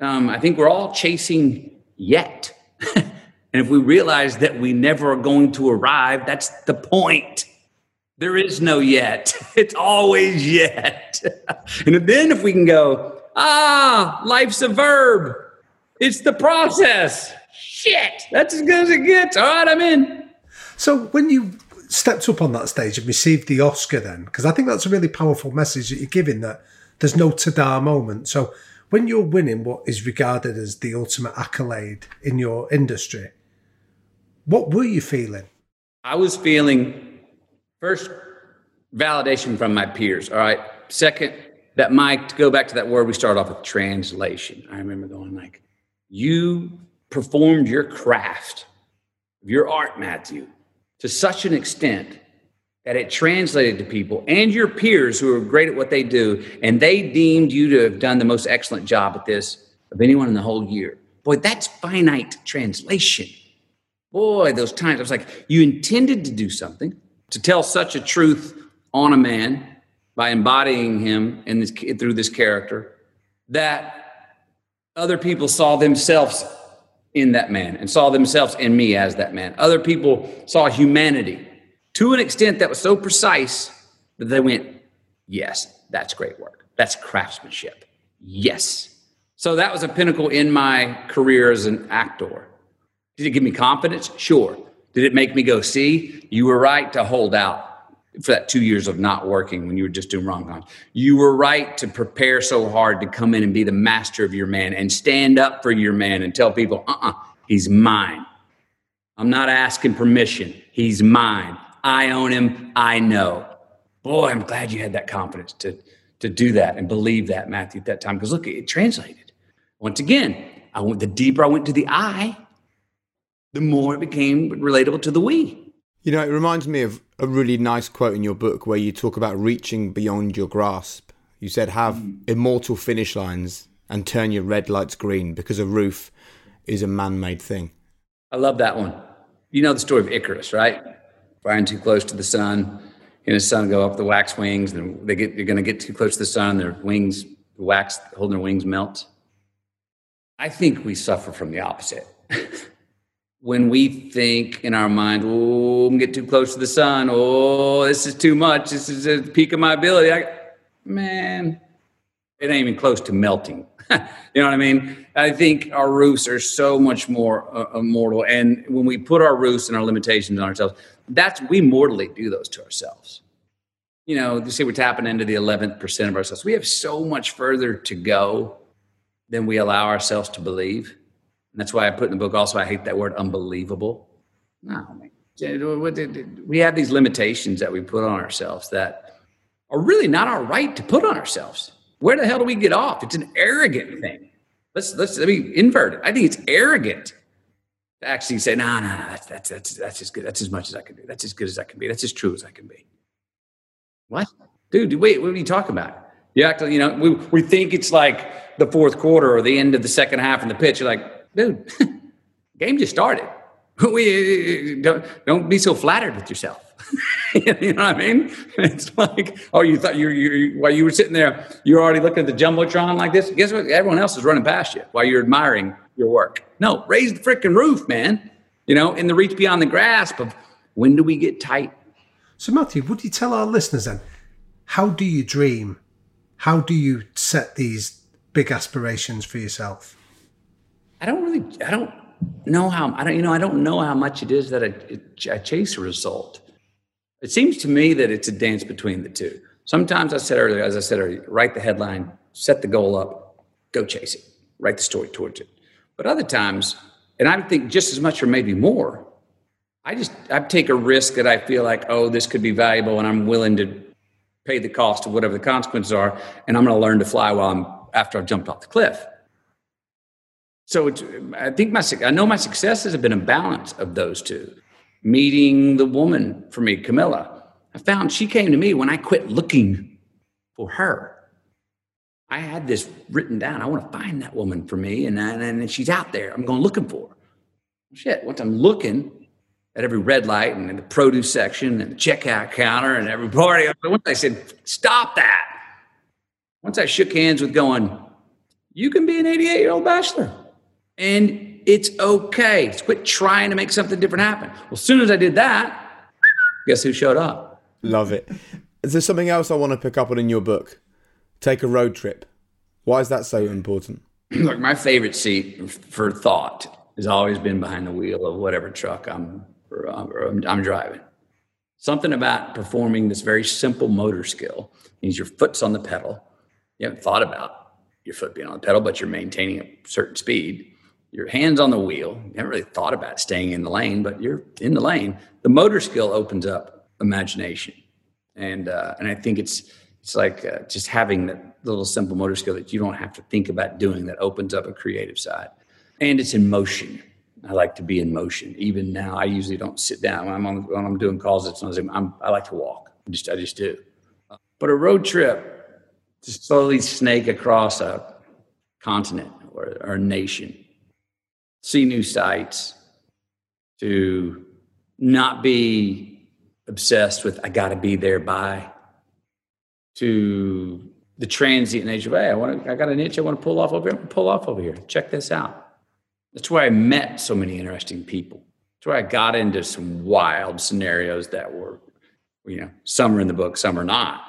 Um, I think we're all chasing yet. and if we realize that we never are going to arrive, that's the point. There is no yet. It's always yet. and then if we can go, ah, life's a verb. It's the process. Shit, that's as good as it gets. All right, I'm in. So when you stepped up on that stage and received the Oscar, then because I think that's a really powerful message that you're giving that there's no ta-da moment. So when you're winning what is regarded as the ultimate accolade in your industry, what were you feeling? I was feeling first validation from my peers. All right. Second, that Mike, to go back to that word we started off with translation. I remember going like, you performed your craft, your art, Matthew, to such an extent that it translated to people and your peers who are great at what they do, and they deemed you to have done the most excellent job at this of anyone in the whole year. Boy, that's finite translation. Boy, those times I was like, you intended to do something, to tell such a truth on a man by embodying him in this, through this character that other people saw themselves in that man and saw themselves in me as that man. Other people saw humanity to an extent that was so precise that they went, Yes, that's great work. That's craftsmanship. Yes. So that was a pinnacle in my career as an actor. Did it give me confidence? Sure. Did it make me go, see, you were right to hold out for that two years of not working when you were just doing rom-coms. You were right to prepare so hard to come in and be the master of your man and stand up for your man and tell people, uh uh-uh, uh, he's mine. I'm not asking permission. He's mine. I own him. I know. Boy, I'm glad you had that confidence to, to do that and believe that, Matthew, at that time. Because look, it translated. Once again, I went the deeper I went to the I, the more it became relatable to the we. You know, it reminds me of a really nice quote in your book where you talk about reaching beyond your grasp. You said, have mm. immortal finish lines and turn your red lights green because a roof is a man made thing. I love that one. You know the story of Icarus, right? flying too close to the sun. And the sun go up the wax wings, and they get they're going to get too close to the sun. Their wings, the wax holding their wings melt. I think we suffer from the opposite. when we think in our mind, "Oh, I'm getting too close to the sun. Oh, this is too much. This is the peak of my ability." I, man, it ain't even close to melting. you know what I mean? I think our roofs are so much more uh, immortal, and when we put our roofs and our limitations on ourselves, that's we mortally do those to ourselves. You know, you see we're tapping into the 11th percent of ourselves. We have so much further to go than we allow ourselves to believe. And that's why I put in the book also, I hate that word unbelievable. No, we have these limitations that we put on ourselves that are really not our right to put on ourselves. Where the hell do we get off? It's an arrogant thing. Let's let's let me invert it. I think it's arrogant to actually say, no, no, no, that's, that's, that's, that's as good. That's as much as I can do. That's as good as I can be. That's as true as I can be. What? Dude, wait, what are you talking about? You act you know, we, we think it's like the fourth quarter or the end of the second half in the pitch. You're like, dude, game just started. We don't, don't be so flattered with yourself. you know what I mean? It's like, oh, you thought you, you while you were sitting there, you're already looking at the jumbotron like this. Guess what? Everyone else is running past you while you're admiring your work. No, raise the freaking roof, man. You know, in the reach beyond the grasp of when do we get tight? So, Matthew, would you tell our listeners then, how do you dream? How do you set these big aspirations for yourself? I don't really, I don't know how, I don't, you know, I don't know how much it is that I, I chase a result. It seems to me that it's a dance between the two. Sometimes I said earlier, as I said earlier, write the headline, set the goal up, go chase it, write the story towards it. But other times, and I think just as much or maybe more, I just I take a risk that I feel like, oh, this could be valuable, and I'm willing to pay the cost of whatever the consequences are, and I'm going to learn to fly while I'm after I've jumped off the cliff. So I think my I know my successes have been a balance of those two. Meeting the woman for me, Camila, I found she came to me when I quit looking for her. I had this written down. I want to find that woman for me, and and, and she's out there. I'm going looking for her. Shit. Once I'm looking at every red light and in the produce section and the checkout counter and every party, once I said, "Stop that!" Once I shook hands with going, "You can be an 88 year old bachelor, and it's okay. Quit trying to make something different happen." Well, as soon as I did that, guess who showed up? Love it. Is there something else I want to pick up on in your book? Take a road trip. Why is that so important? Look, my favorite seat for thought has always been behind the wheel of whatever truck I'm or, or I'm, I'm driving. Something about performing this very simple motor skill means your foot's on the pedal. You haven't thought about your foot being on the pedal, but you're maintaining a certain speed. Your hands on the wheel. You haven't really thought about staying in the lane, but you're in the lane. The motor skill opens up imagination, and uh, and I think it's it's like uh, just having that little simple motor skill that you don't have to think about doing that opens up a creative side. And it's in motion. I like to be in motion. Even now i usually don't sit down. When i'm on when i'm doing calls it's not I'm, i like to walk. I just i just do. But a road trip to slowly snake across a continent or, or a nation see new sights to not be obsessed with i got to be there by to the transient nature of, hey, I want to, I got an itch, I want to pull off over here, pull off over here. Check this out. That's where I met so many interesting people. That's where I got into some wild scenarios that were, you know, some are in the book, some are not.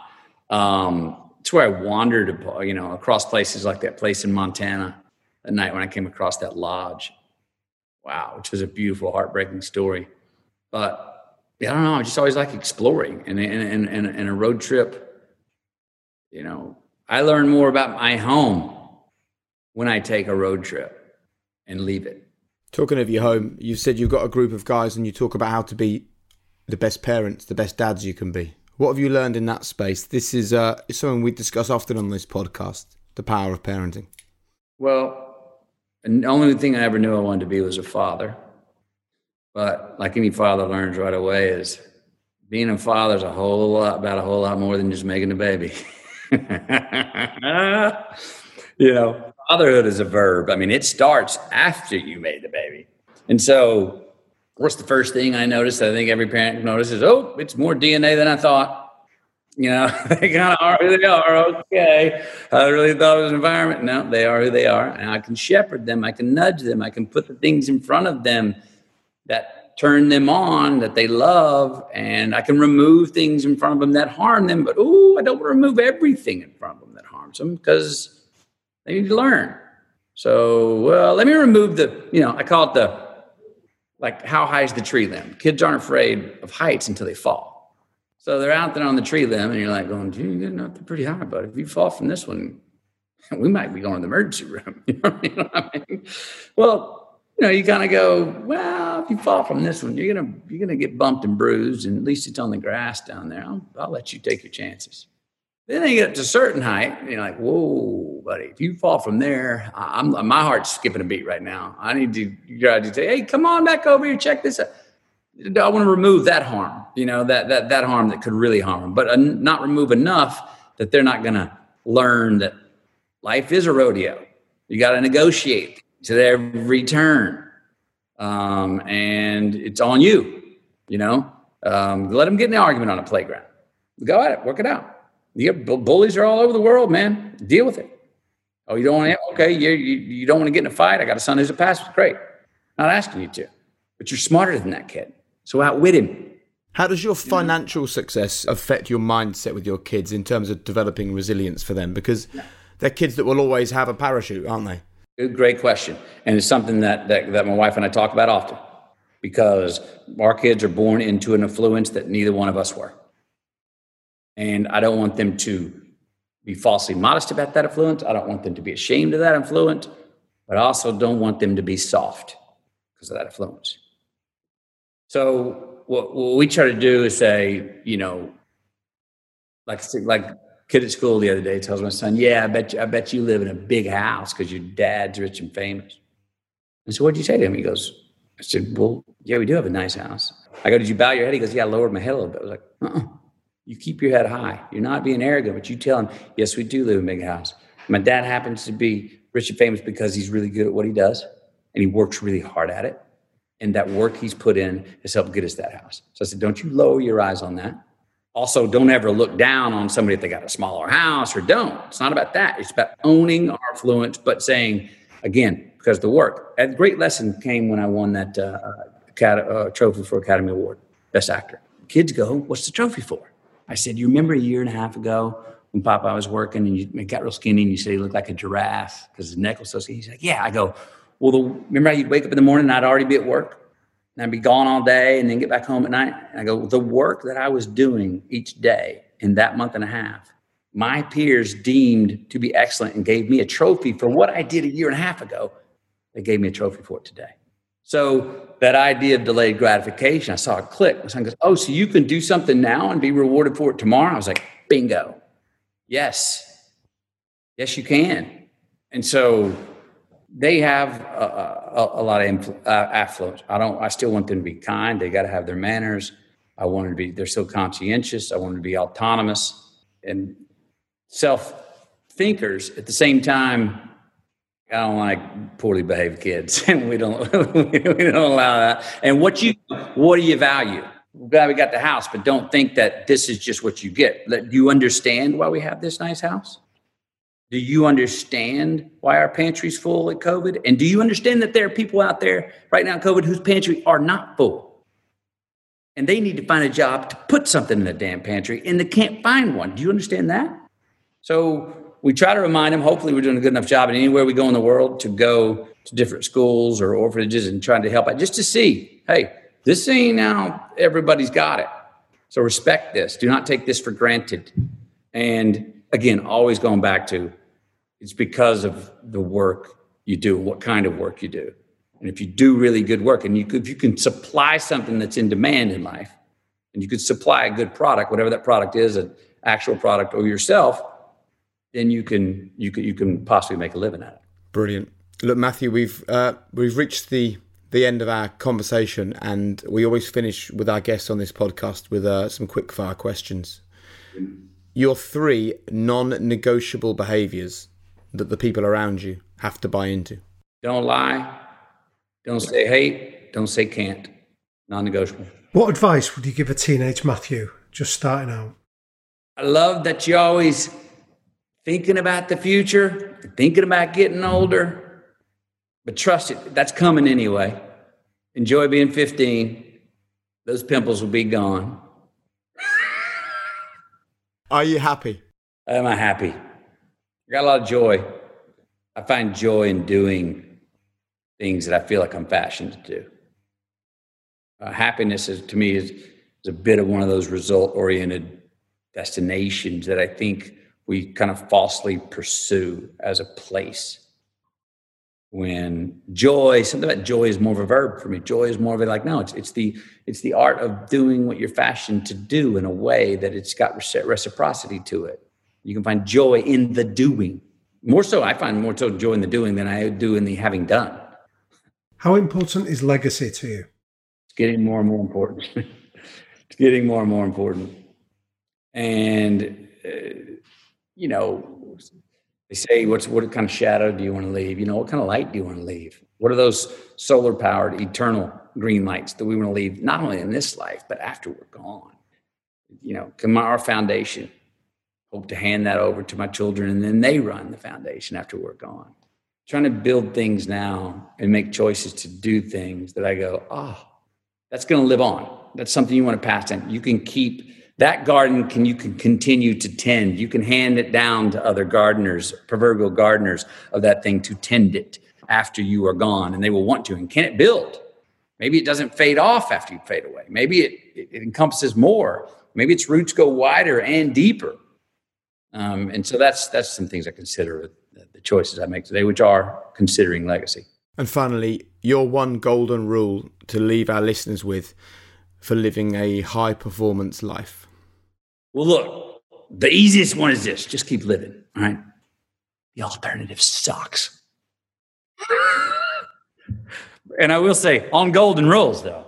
Um, it's where I wandered, you know, across places like that place in Montana at night when I came across that lodge. Wow, which is a beautiful, heartbreaking story. But yeah, I don't know. I just always like exploring and, and, and, and a road trip you know, I learn more about my home when I take a road trip and leave it. Talking of your home, you said you've got a group of guys and you talk about how to be the best parents, the best dads you can be. What have you learned in that space? This is uh, something we discuss often on this podcast the power of parenting. Well, the only thing I ever knew I wanted to be was a father. But like any father learns right away, is being a father is a whole lot about a whole lot more than just making a baby. you know, fatherhood is a verb. I mean, it starts after you made the baby. And so, what's the first thing I noticed? I think every parent notices, oh, it's more DNA than I thought. You know, they kind of are who they are. Okay. I really thought it was an environment. No, they are who they are. And I can shepherd them. I can nudge them. I can put the things in front of them that turn them on that they love and I can remove things in front of them that harm them. But oh, I don't want to remove everything in front of them that harms them because they need to learn. So, well, let me remove the, you know, I call it the, like, how high is the tree limb? Kids aren't afraid of heights until they fall. So they're out there on the tree limb and you're like going, gee, you're getting up pretty high, but if you fall from this one, we might be going to the emergency room. you know what I mean? Well, you know, you kind of go, well, if you fall from this one, you're gonna you're gonna get bumped and bruised, and at least it's on the grass down there. I'll, I'll let you take your chances. Then they get to a certain height, and you're like, whoa, buddy, if you fall from there, I'm my heart's skipping a beat right now. I need to you to say, hey, come on back over here, check this out. I want to remove that harm, you know, that that that harm that could really harm them, but not remove enough that they're not gonna learn that life is a rodeo. You got to negotiate to their return. Um, and it's on you, you know. Um, let them get in the argument on a playground. Go at it, work it out. You bullies are all over the world, man. Deal with it. Oh, you don't want to? Okay, you, you, you don't want to get in a fight. I got a son who's a pastor. Great. Not asking you to, but you're smarter than that kid. So outwit him. How does your financial success affect your mindset with your kids in terms of developing resilience for them? Because they're kids that will always have a parachute, aren't they? Great question. And it's something that, that, that my wife and I talk about often because our kids are born into an affluence that neither one of us were. And I don't want them to be falsely modest about that affluence. I don't want them to be ashamed of that affluence, but I also don't want them to be soft because of that affluence. So what, what we try to do is say, you know, like like kid at school the other day tells my son, "Yeah, I bet you, I bet you live in a big house because your dad's rich and famous." And so, "What'd you say to him?" He goes, "I said, well, yeah, we do have a nice house." I go, "Did you bow your head?" He goes, "Yeah, I lowered my head a little bit." I was like, "Uh-uh. You keep your head high. You're not being arrogant, but you tell him, yes, we do live in a big house. My dad happens to be rich and famous because he's really good at what he does and he works really hard at it. And that work he's put in has helped get us that house. So I said, don't you lower your eyes on that. Also, don't ever look down on somebody if they got a smaller house or don't. It's not about that. It's about owning our affluence, but saying, again, because the work. A great lesson came when I won that uh, Acad- uh, trophy for Academy Award, Best Actor. Kids go, what's the trophy for? I said, you remember a year and a half ago when Papa was working and you got real skinny and you said he looked like a giraffe because his neck was so skinny? He's like, yeah. I go, well, the, remember how you'd wake up in the morning and I'd already be at work? And I'd be gone all day and then get back home at night. And I go, the work that I was doing each day in that month and a half, my peers deemed to be excellent and gave me a trophy for what I did a year and a half ago. They gave me a trophy for it today. So that idea of delayed gratification, I saw it click. Son goes, Oh, so you can do something now and be rewarded for it tomorrow? I was like, Bingo. Yes. Yes, you can. And so they have a, a, a lot of uh, affluence. I don't. I still want them to be kind. They got to have their manners. I want them to be. They're so conscientious. I want them to be autonomous and self thinkers. At the same time, I don't like poorly behaved kids, and we don't we don't allow that. And what you what do you value? Glad we got the house, but don't think that this is just what you get. Do you understand why we have this nice house? Do you understand why our pantry's full at COVID? And do you understand that there are people out there right now in COVID whose pantry are not full? And they need to find a job to put something in the damn pantry and they can't find one. Do you understand that? So we try to remind them, hopefully we're doing a good enough job and anywhere we go in the world to go to different schools or orphanages and trying to help out just to see, hey, this ain't now everybody's got it. So respect this. Do not take this for granted. And again, always going back to it's because of the work you do, what kind of work you do. And if you do really good work and you could, if you can supply something that's in demand in life and you could supply a good product, whatever that product is, an actual product or yourself, then you can you can you can possibly make a living at it. Brilliant. Look, Matthew, we've uh, we've reached the the end of our conversation, and we always finish with our guests on this podcast with uh, some quick fire questions. Your three non negotiable behaviors that the people around you have to buy into. Don't lie. Don't say hate. Don't say can't. Non negotiable. What advice would you give a teenage Matthew just starting out? I love that you're always thinking about the future, thinking about getting older. But trust it, that's coming anyway. Enjoy being 15. Those pimples will be gone. Are you happy? Am I happy? I got a lot of joy. I find joy in doing things that I feel like I'm fashioned to do. Uh, happiness is, to me is, is a bit of one of those result oriented destinations that I think we kind of falsely pursue as a place. When joy, something about joy is more of a verb for me. Joy is more of a like, no, it's it's the it's the art of doing what you're fashioned to do in a way that it's got reciprocity to it. You can find joy in the doing. More so, I find more so joy in the doing than I do in the having done. How important is legacy to you? It's getting more and more important. it's getting more and more important. And uh, you know, they say, "What's what kind of shadow do you want to leave? You know, what kind of light do you want to leave? What are those solar powered, eternal green lights that we want to leave, not only in this life but after we're gone? You know, come our foundation. Hope to hand that over to my children, and then they run the foundation after we're gone. Trying to build things now and make choices to do things that I go, oh, that's going to live on. That's something you want to pass on. You can keep that garden can you can continue to tend. You can hand it down to other gardeners proverbial gardeners of that thing to tend it after you are gone and they will want to. And can it build? Maybe it doesn't fade off after you fade away. Maybe it, it, it encompasses more. Maybe its roots go wider and deeper. Um, and so that's that's some things i consider the choices i make today which are considering legacy. And finally your one golden rule to leave our listeners with for living a high performance life well, look, the easiest one is this just keep living, all right? The alternative sucks. and I will say, on golden rules, though,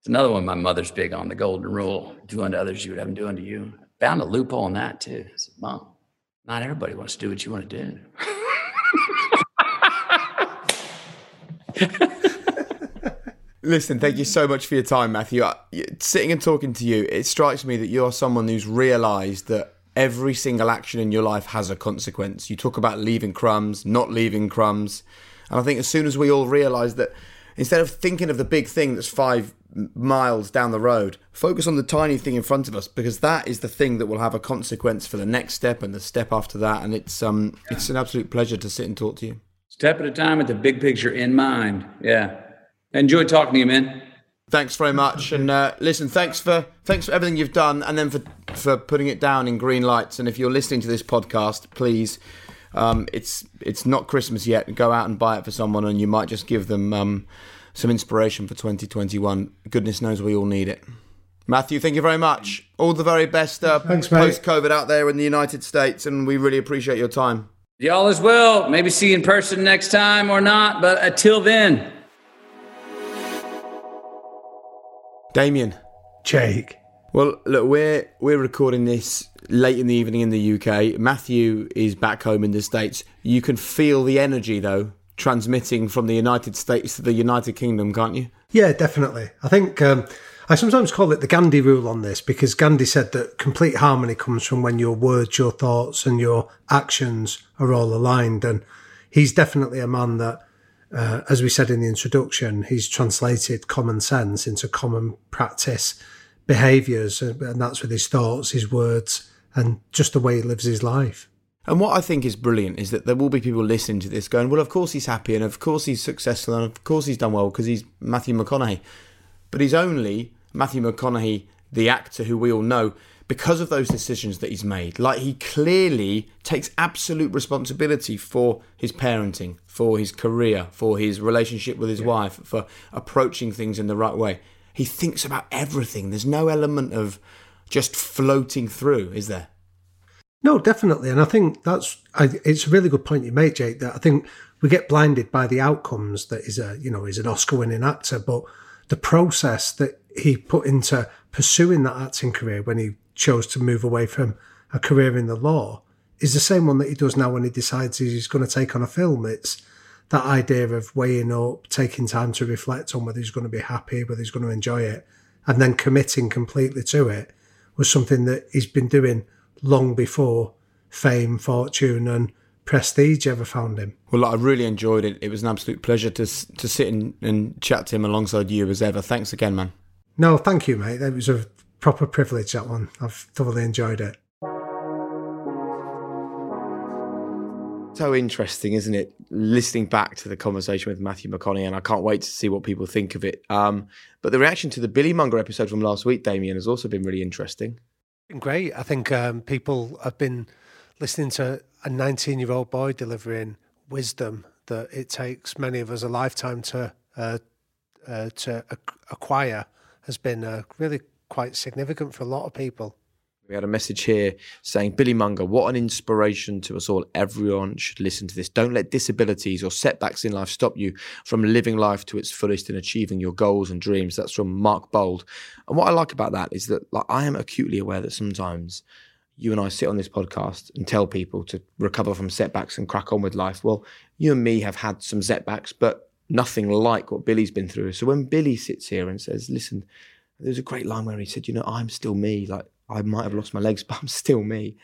it's another one my mother's big on the golden rule do unto others you would have them do unto you. Found a loophole in that, too. I said, Mom, Not everybody wants to do what you want to do. Listen, thank you so much for your time, Matthew. Sitting and talking to you, it strikes me that you're someone who's realised that every single action in your life has a consequence. You talk about leaving crumbs, not leaving crumbs. And I think as soon as we all realise that instead of thinking of the big thing that's five miles down the road, focus on the tiny thing in front of us because that is the thing that will have a consequence for the next step and the step after that. And it's um it's an absolute pleasure to sit and talk to you. Step at a time with the big picture in mind. Yeah. Enjoy talking to you, man. Thanks very much, and uh, listen. Thanks for thanks for everything you've done, and then for for putting it down in Greenlights. And if you're listening to this podcast, please, um, it's it's not Christmas yet. Go out and buy it for someone, and you might just give them um, some inspiration for 2021. Goodness knows we all need it. Matthew, thank you very much. All the very best uh, post COVID out there in the United States, and we really appreciate your time. Y'all as well. Maybe see you in person next time or not, but until then. Damian. Jake. Well, look, we're we're recording this late in the evening in the UK. Matthew is back home in the States. You can feel the energy though transmitting from the United States to the United Kingdom, can't you? Yeah, definitely. I think um, I sometimes call it the Gandhi rule on this because Gandhi said that complete harmony comes from when your words, your thoughts, and your actions are all aligned. And he's definitely a man that uh, as we said in the introduction, he's translated common sense into common practice behaviors, uh, and that's with his thoughts, his words, and just the way he lives his life. And what I think is brilliant is that there will be people listening to this going, well, of course he's happy, and of course he's successful, and of course he's done well because he's Matthew McConaughey. But he's only Matthew McConaughey, the actor who we all know, because of those decisions that he's made. Like he clearly takes absolute responsibility for his parenting, for his career, for his relationship with his yeah. wife, for approaching things in the right way. He thinks about everything. There's no element of just floating through, is there? No, definitely. And I think that's I, it's a really good point you made, Jake. That I think we get blinded by the outcomes. That is a you know is an Oscar-winning actor, but the process that he put into pursuing that acting career when he chose to move away from a career in the law is the same one that he does now when he decides he's going to take on a film. It's that idea of weighing up, taking time to reflect on whether he's going to be happy, whether he's going to enjoy it, and then committing completely to it was something that he's been doing long before fame, fortune, and prestige ever found him. Well, I really enjoyed it. It was an absolute pleasure to to sit and, and chat to him alongside you as ever. Thanks again, man. No, thank you, mate. It was a proper privilege, that one. I've thoroughly enjoyed it. So interesting, isn't it? Listening back to the conversation with Matthew McConaughey, and I can't wait to see what people think of it. Um, but the reaction to the Billy Monger episode from last week, Damian, has also been really interesting. Been great. I think um, people have been listening to a 19 year old boy delivering wisdom that it takes many of us a lifetime to uh, uh, to acquire has been uh, really quite significant for a lot of people. We had a message here saying, Billy Monger, what an inspiration to us all. Everyone should listen to this. Don't let disabilities or setbacks in life stop you from living life to its fullest and achieving your goals and dreams. That's from Mark Bold. And what I like about that is that like, I am acutely aware that sometimes you and I sit on this podcast and tell people to recover from setbacks and crack on with life. Well, you and me have had some setbacks, but nothing like what Billy's been through. So when Billy sits here and says, listen, there's a great line where he said, "You know, I'm still me. Like I might have lost my legs, but I'm still me."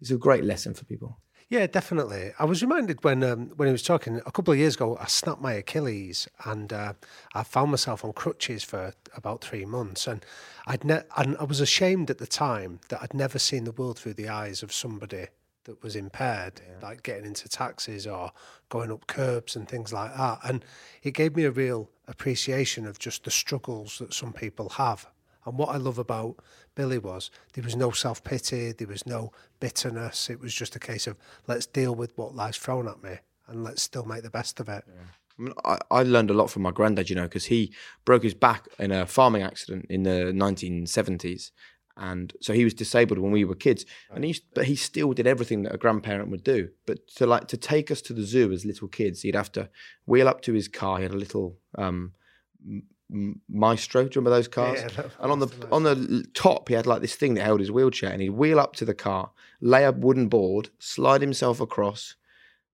It's a great lesson for people. Yeah, definitely. I was reminded when um, when he was talking a couple of years ago. I snapped my Achilles, and uh, I found myself on crutches for about three months. And I'd ne- and I was ashamed at the time that I'd never seen the world through the eyes of somebody that was impaired, yeah. like getting into taxis or going up curbs and things like that. And it gave me a real appreciation of just the struggles that some people have. And what I love about Billy was there was no self pity, there was no bitterness. It was just a case of let's deal with what life's thrown at me and let's still make the best of it. Yeah. I, mean, I, I, learned a lot from my granddad, you know, because he broke his back in a farming accident in the 1970s and so he was disabled when we were kids and he but he still did everything that a grandparent would do but to like to take us to the zoo as little kids he'd have to wheel up to his car he had a little um, Maestro. Do you remember those cars? Yeah, and on the on the top, he had like this thing that held his wheelchair, and he'd wheel up to the car, lay a wooden board, slide himself across,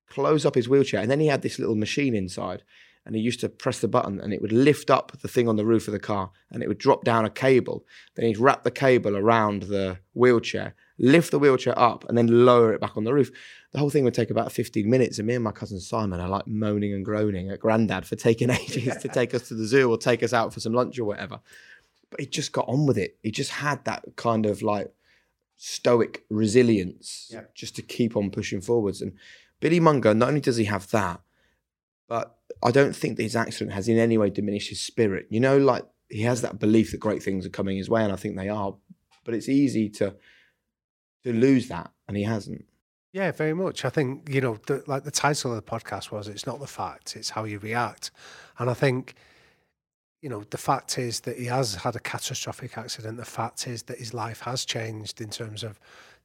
close up his wheelchair, and then he had this little machine inside. And he used to press the button, and it would lift up the thing on the roof of the car, and it would drop down a cable. Then he'd wrap the cable around the wheelchair, lift the wheelchair up, and then lower it back on the roof the whole thing would take about 15 minutes. And me and my cousin Simon are like moaning and groaning at granddad for taking ages to take us to the zoo or take us out for some lunch or whatever. But he just got on with it. He just had that kind of like stoic resilience yeah. just to keep on pushing forwards. And Billy Monger, not only does he have that, but I don't think that his accident has in any way diminished his spirit. You know, like he has that belief that great things are coming his way, and I think they are. But it's easy to to lose that, and he hasn't. Yeah, very much. I think you know, the, like the title of the podcast was, "It's not the fact; it's how you react." And I think, you know, the fact is that he has had a catastrophic accident. The fact is that his life has changed in terms of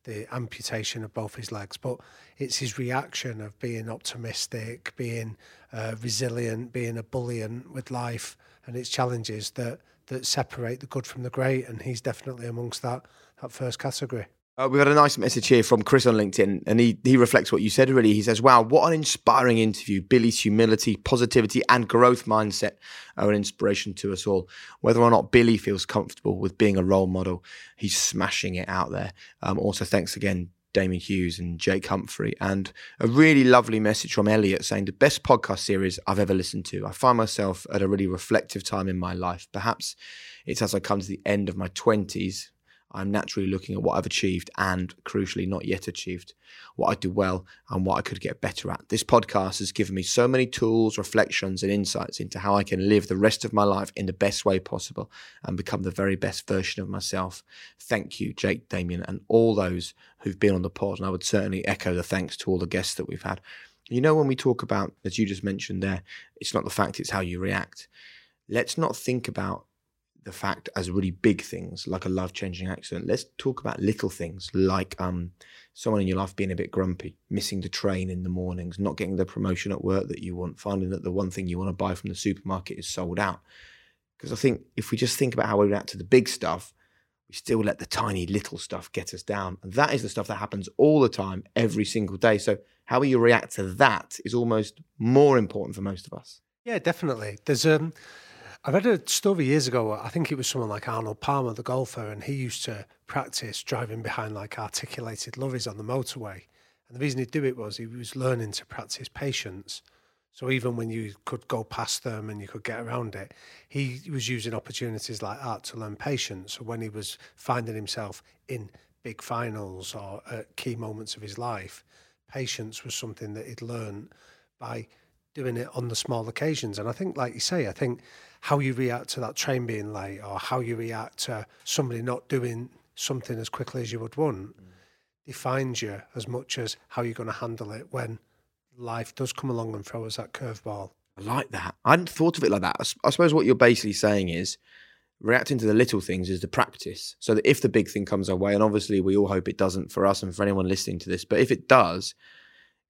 the amputation of both his legs. But it's his reaction of being optimistic, being uh, resilient, being a bullion with life and its challenges that that separate the good from the great. And he's definitely amongst that that first category. Uh, we've got a nice message here from Chris on LinkedIn, and he, he reflects what you said really. He says, Wow, what an inspiring interview. Billy's humility, positivity, and growth mindset are an inspiration to us all. Whether or not Billy feels comfortable with being a role model, he's smashing it out there. Um, also, thanks again, Damian Hughes and Jake Humphrey. And a really lovely message from Elliot saying, The best podcast series I've ever listened to. I find myself at a really reflective time in my life. Perhaps it's as I come to the end of my 20s I'm naturally looking at what I've achieved and, crucially, not yet achieved, what I do well and what I could get better at. This podcast has given me so many tools, reflections, and insights into how I can live the rest of my life in the best way possible and become the very best version of myself. Thank you, Jake, Damian, and all those who've been on the pod. And I would certainly echo the thanks to all the guests that we've had. You know, when we talk about, as you just mentioned there, it's not the fact, it's how you react. Let's not think about the fact as really big things like a life changing accident. Let's talk about little things like um, someone in your life being a bit grumpy, missing the train in the mornings, not getting the promotion at work that you want, finding that the one thing you want to buy from the supermarket is sold out. Because I think if we just think about how we react to the big stuff, we still let the tiny little stuff get us down. And that is the stuff that happens all the time, every single day. So, how you react to that is almost more important for most of us. Yeah, definitely. There's um I read a story years ago. I think it was someone like Arnold Palmer, the golfer, and he used to practice driving behind like articulated lorries on the motorway. And the reason he'd do it was he was learning to practice patience. So even when you could go past them and you could get around it, he was using opportunities like that to learn patience. So when he was finding himself in big finals or at key moments of his life, patience was something that he'd learned by doing it on the small occasions. And I think, like you say, I think how you react to that train being late or how you react to somebody not doing something as quickly as you would want mm. defines you as much as how you're going to handle it when life does come along and throw us that curveball. I like that. I hadn't thought of it like that. I suppose what you're basically saying is reacting to the little things is the practice. So that if the big thing comes our way, and obviously we all hope it doesn't for us and for anyone listening to this, but if it does,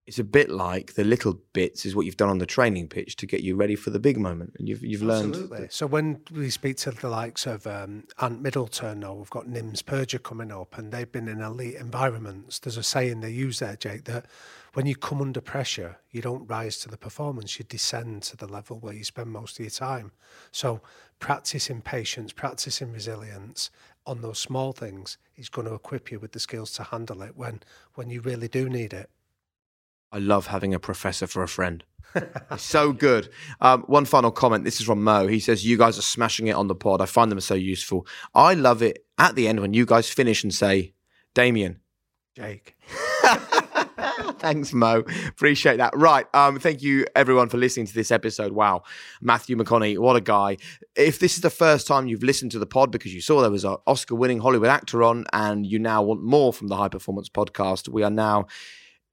it's a bit like the little bits is what you've done on the training pitch to get you ready for the big moment, and you've you've Absolutely. learned. So when we speak to the likes of um, Ant Middleton, or we've got Nims Purja coming up, and they've been in elite environments. There's a saying they use there, Jake, that when you come under pressure, you don't rise to the performance; you descend to the level where you spend most of your time. So practicing patience, practicing resilience on those small things is going to equip you with the skills to handle it when when you really do need it. I love having a professor for a friend. so good. Um, one final comment. This is from Mo. He says, You guys are smashing it on the pod. I find them so useful. I love it at the end when you guys finish and say, Damian. Jake. Thanks, Mo. Appreciate that. Right. Um, thank you, everyone, for listening to this episode. Wow. Matthew McConaughey, what a guy. If this is the first time you've listened to the pod because you saw there was an Oscar winning Hollywood actor on and you now want more from the High Performance Podcast, we are now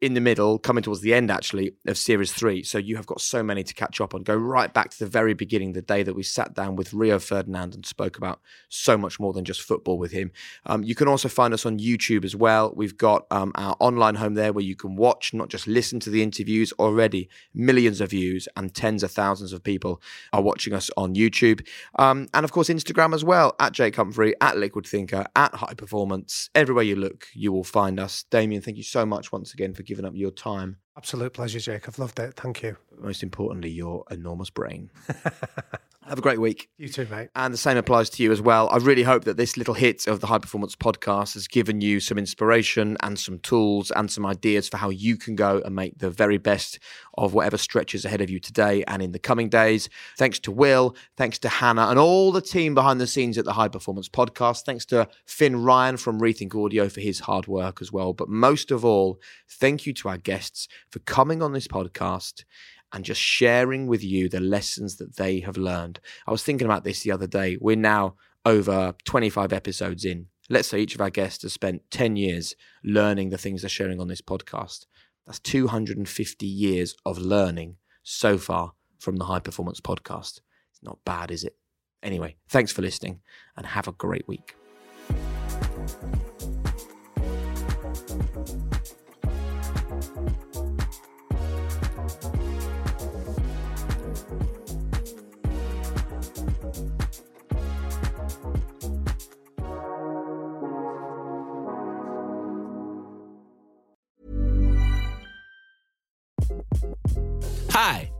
in the middle, coming towards the end actually of series three. So you have got so many to catch up on. Go right back to the very beginning, the day that we sat down with Rio Ferdinand and spoke about so much more than just football with him. Um, you can also find us on YouTube as well. We've got um, our online home there where you can watch, not just listen to the interviews. Already millions of views and tens of thousands of people are watching us on YouTube. Um, and of course, Instagram as well at Jake Humphrey, at Liquid Thinker, at High Performance. Everywhere you look, you will find us. Damian, thank you so much once again for giving up your time. Absolute pleasure, Jake. I've loved it. Thank you. Most importantly, your enormous brain. Have a great week. You too, mate. And the same applies to you as well. I really hope that this little hit of the High Performance Podcast has given you some inspiration and some tools and some ideas for how you can go and make the very best of whatever stretches ahead of you today and in the coming days. Thanks to Will, thanks to Hannah, and all the team behind the scenes at the High Performance Podcast. Thanks to Finn Ryan from Rethink Audio for his hard work as well. But most of all, thank you to our guests for coming on this podcast and just sharing with you the lessons that they have learned. I was thinking about this the other day. We're now over 25 episodes in. Let's say each of our guests has spent 10 years learning the things they're sharing on this podcast. That's 250 years of learning so far from the High Performance Podcast. It's not bad, is it? Anyway, thanks for listening and have a great week.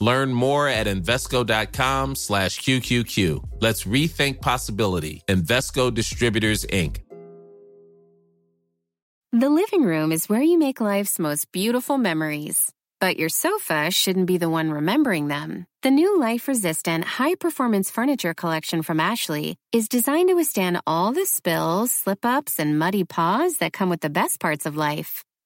Learn more at Invesco.com slash QQQ. Let's rethink possibility. Invesco Distributors, Inc. The living room is where you make life's most beautiful memories. But your sofa shouldn't be the one remembering them. The new life resistant, high performance furniture collection from Ashley is designed to withstand all the spills, slip ups, and muddy paws that come with the best parts of life.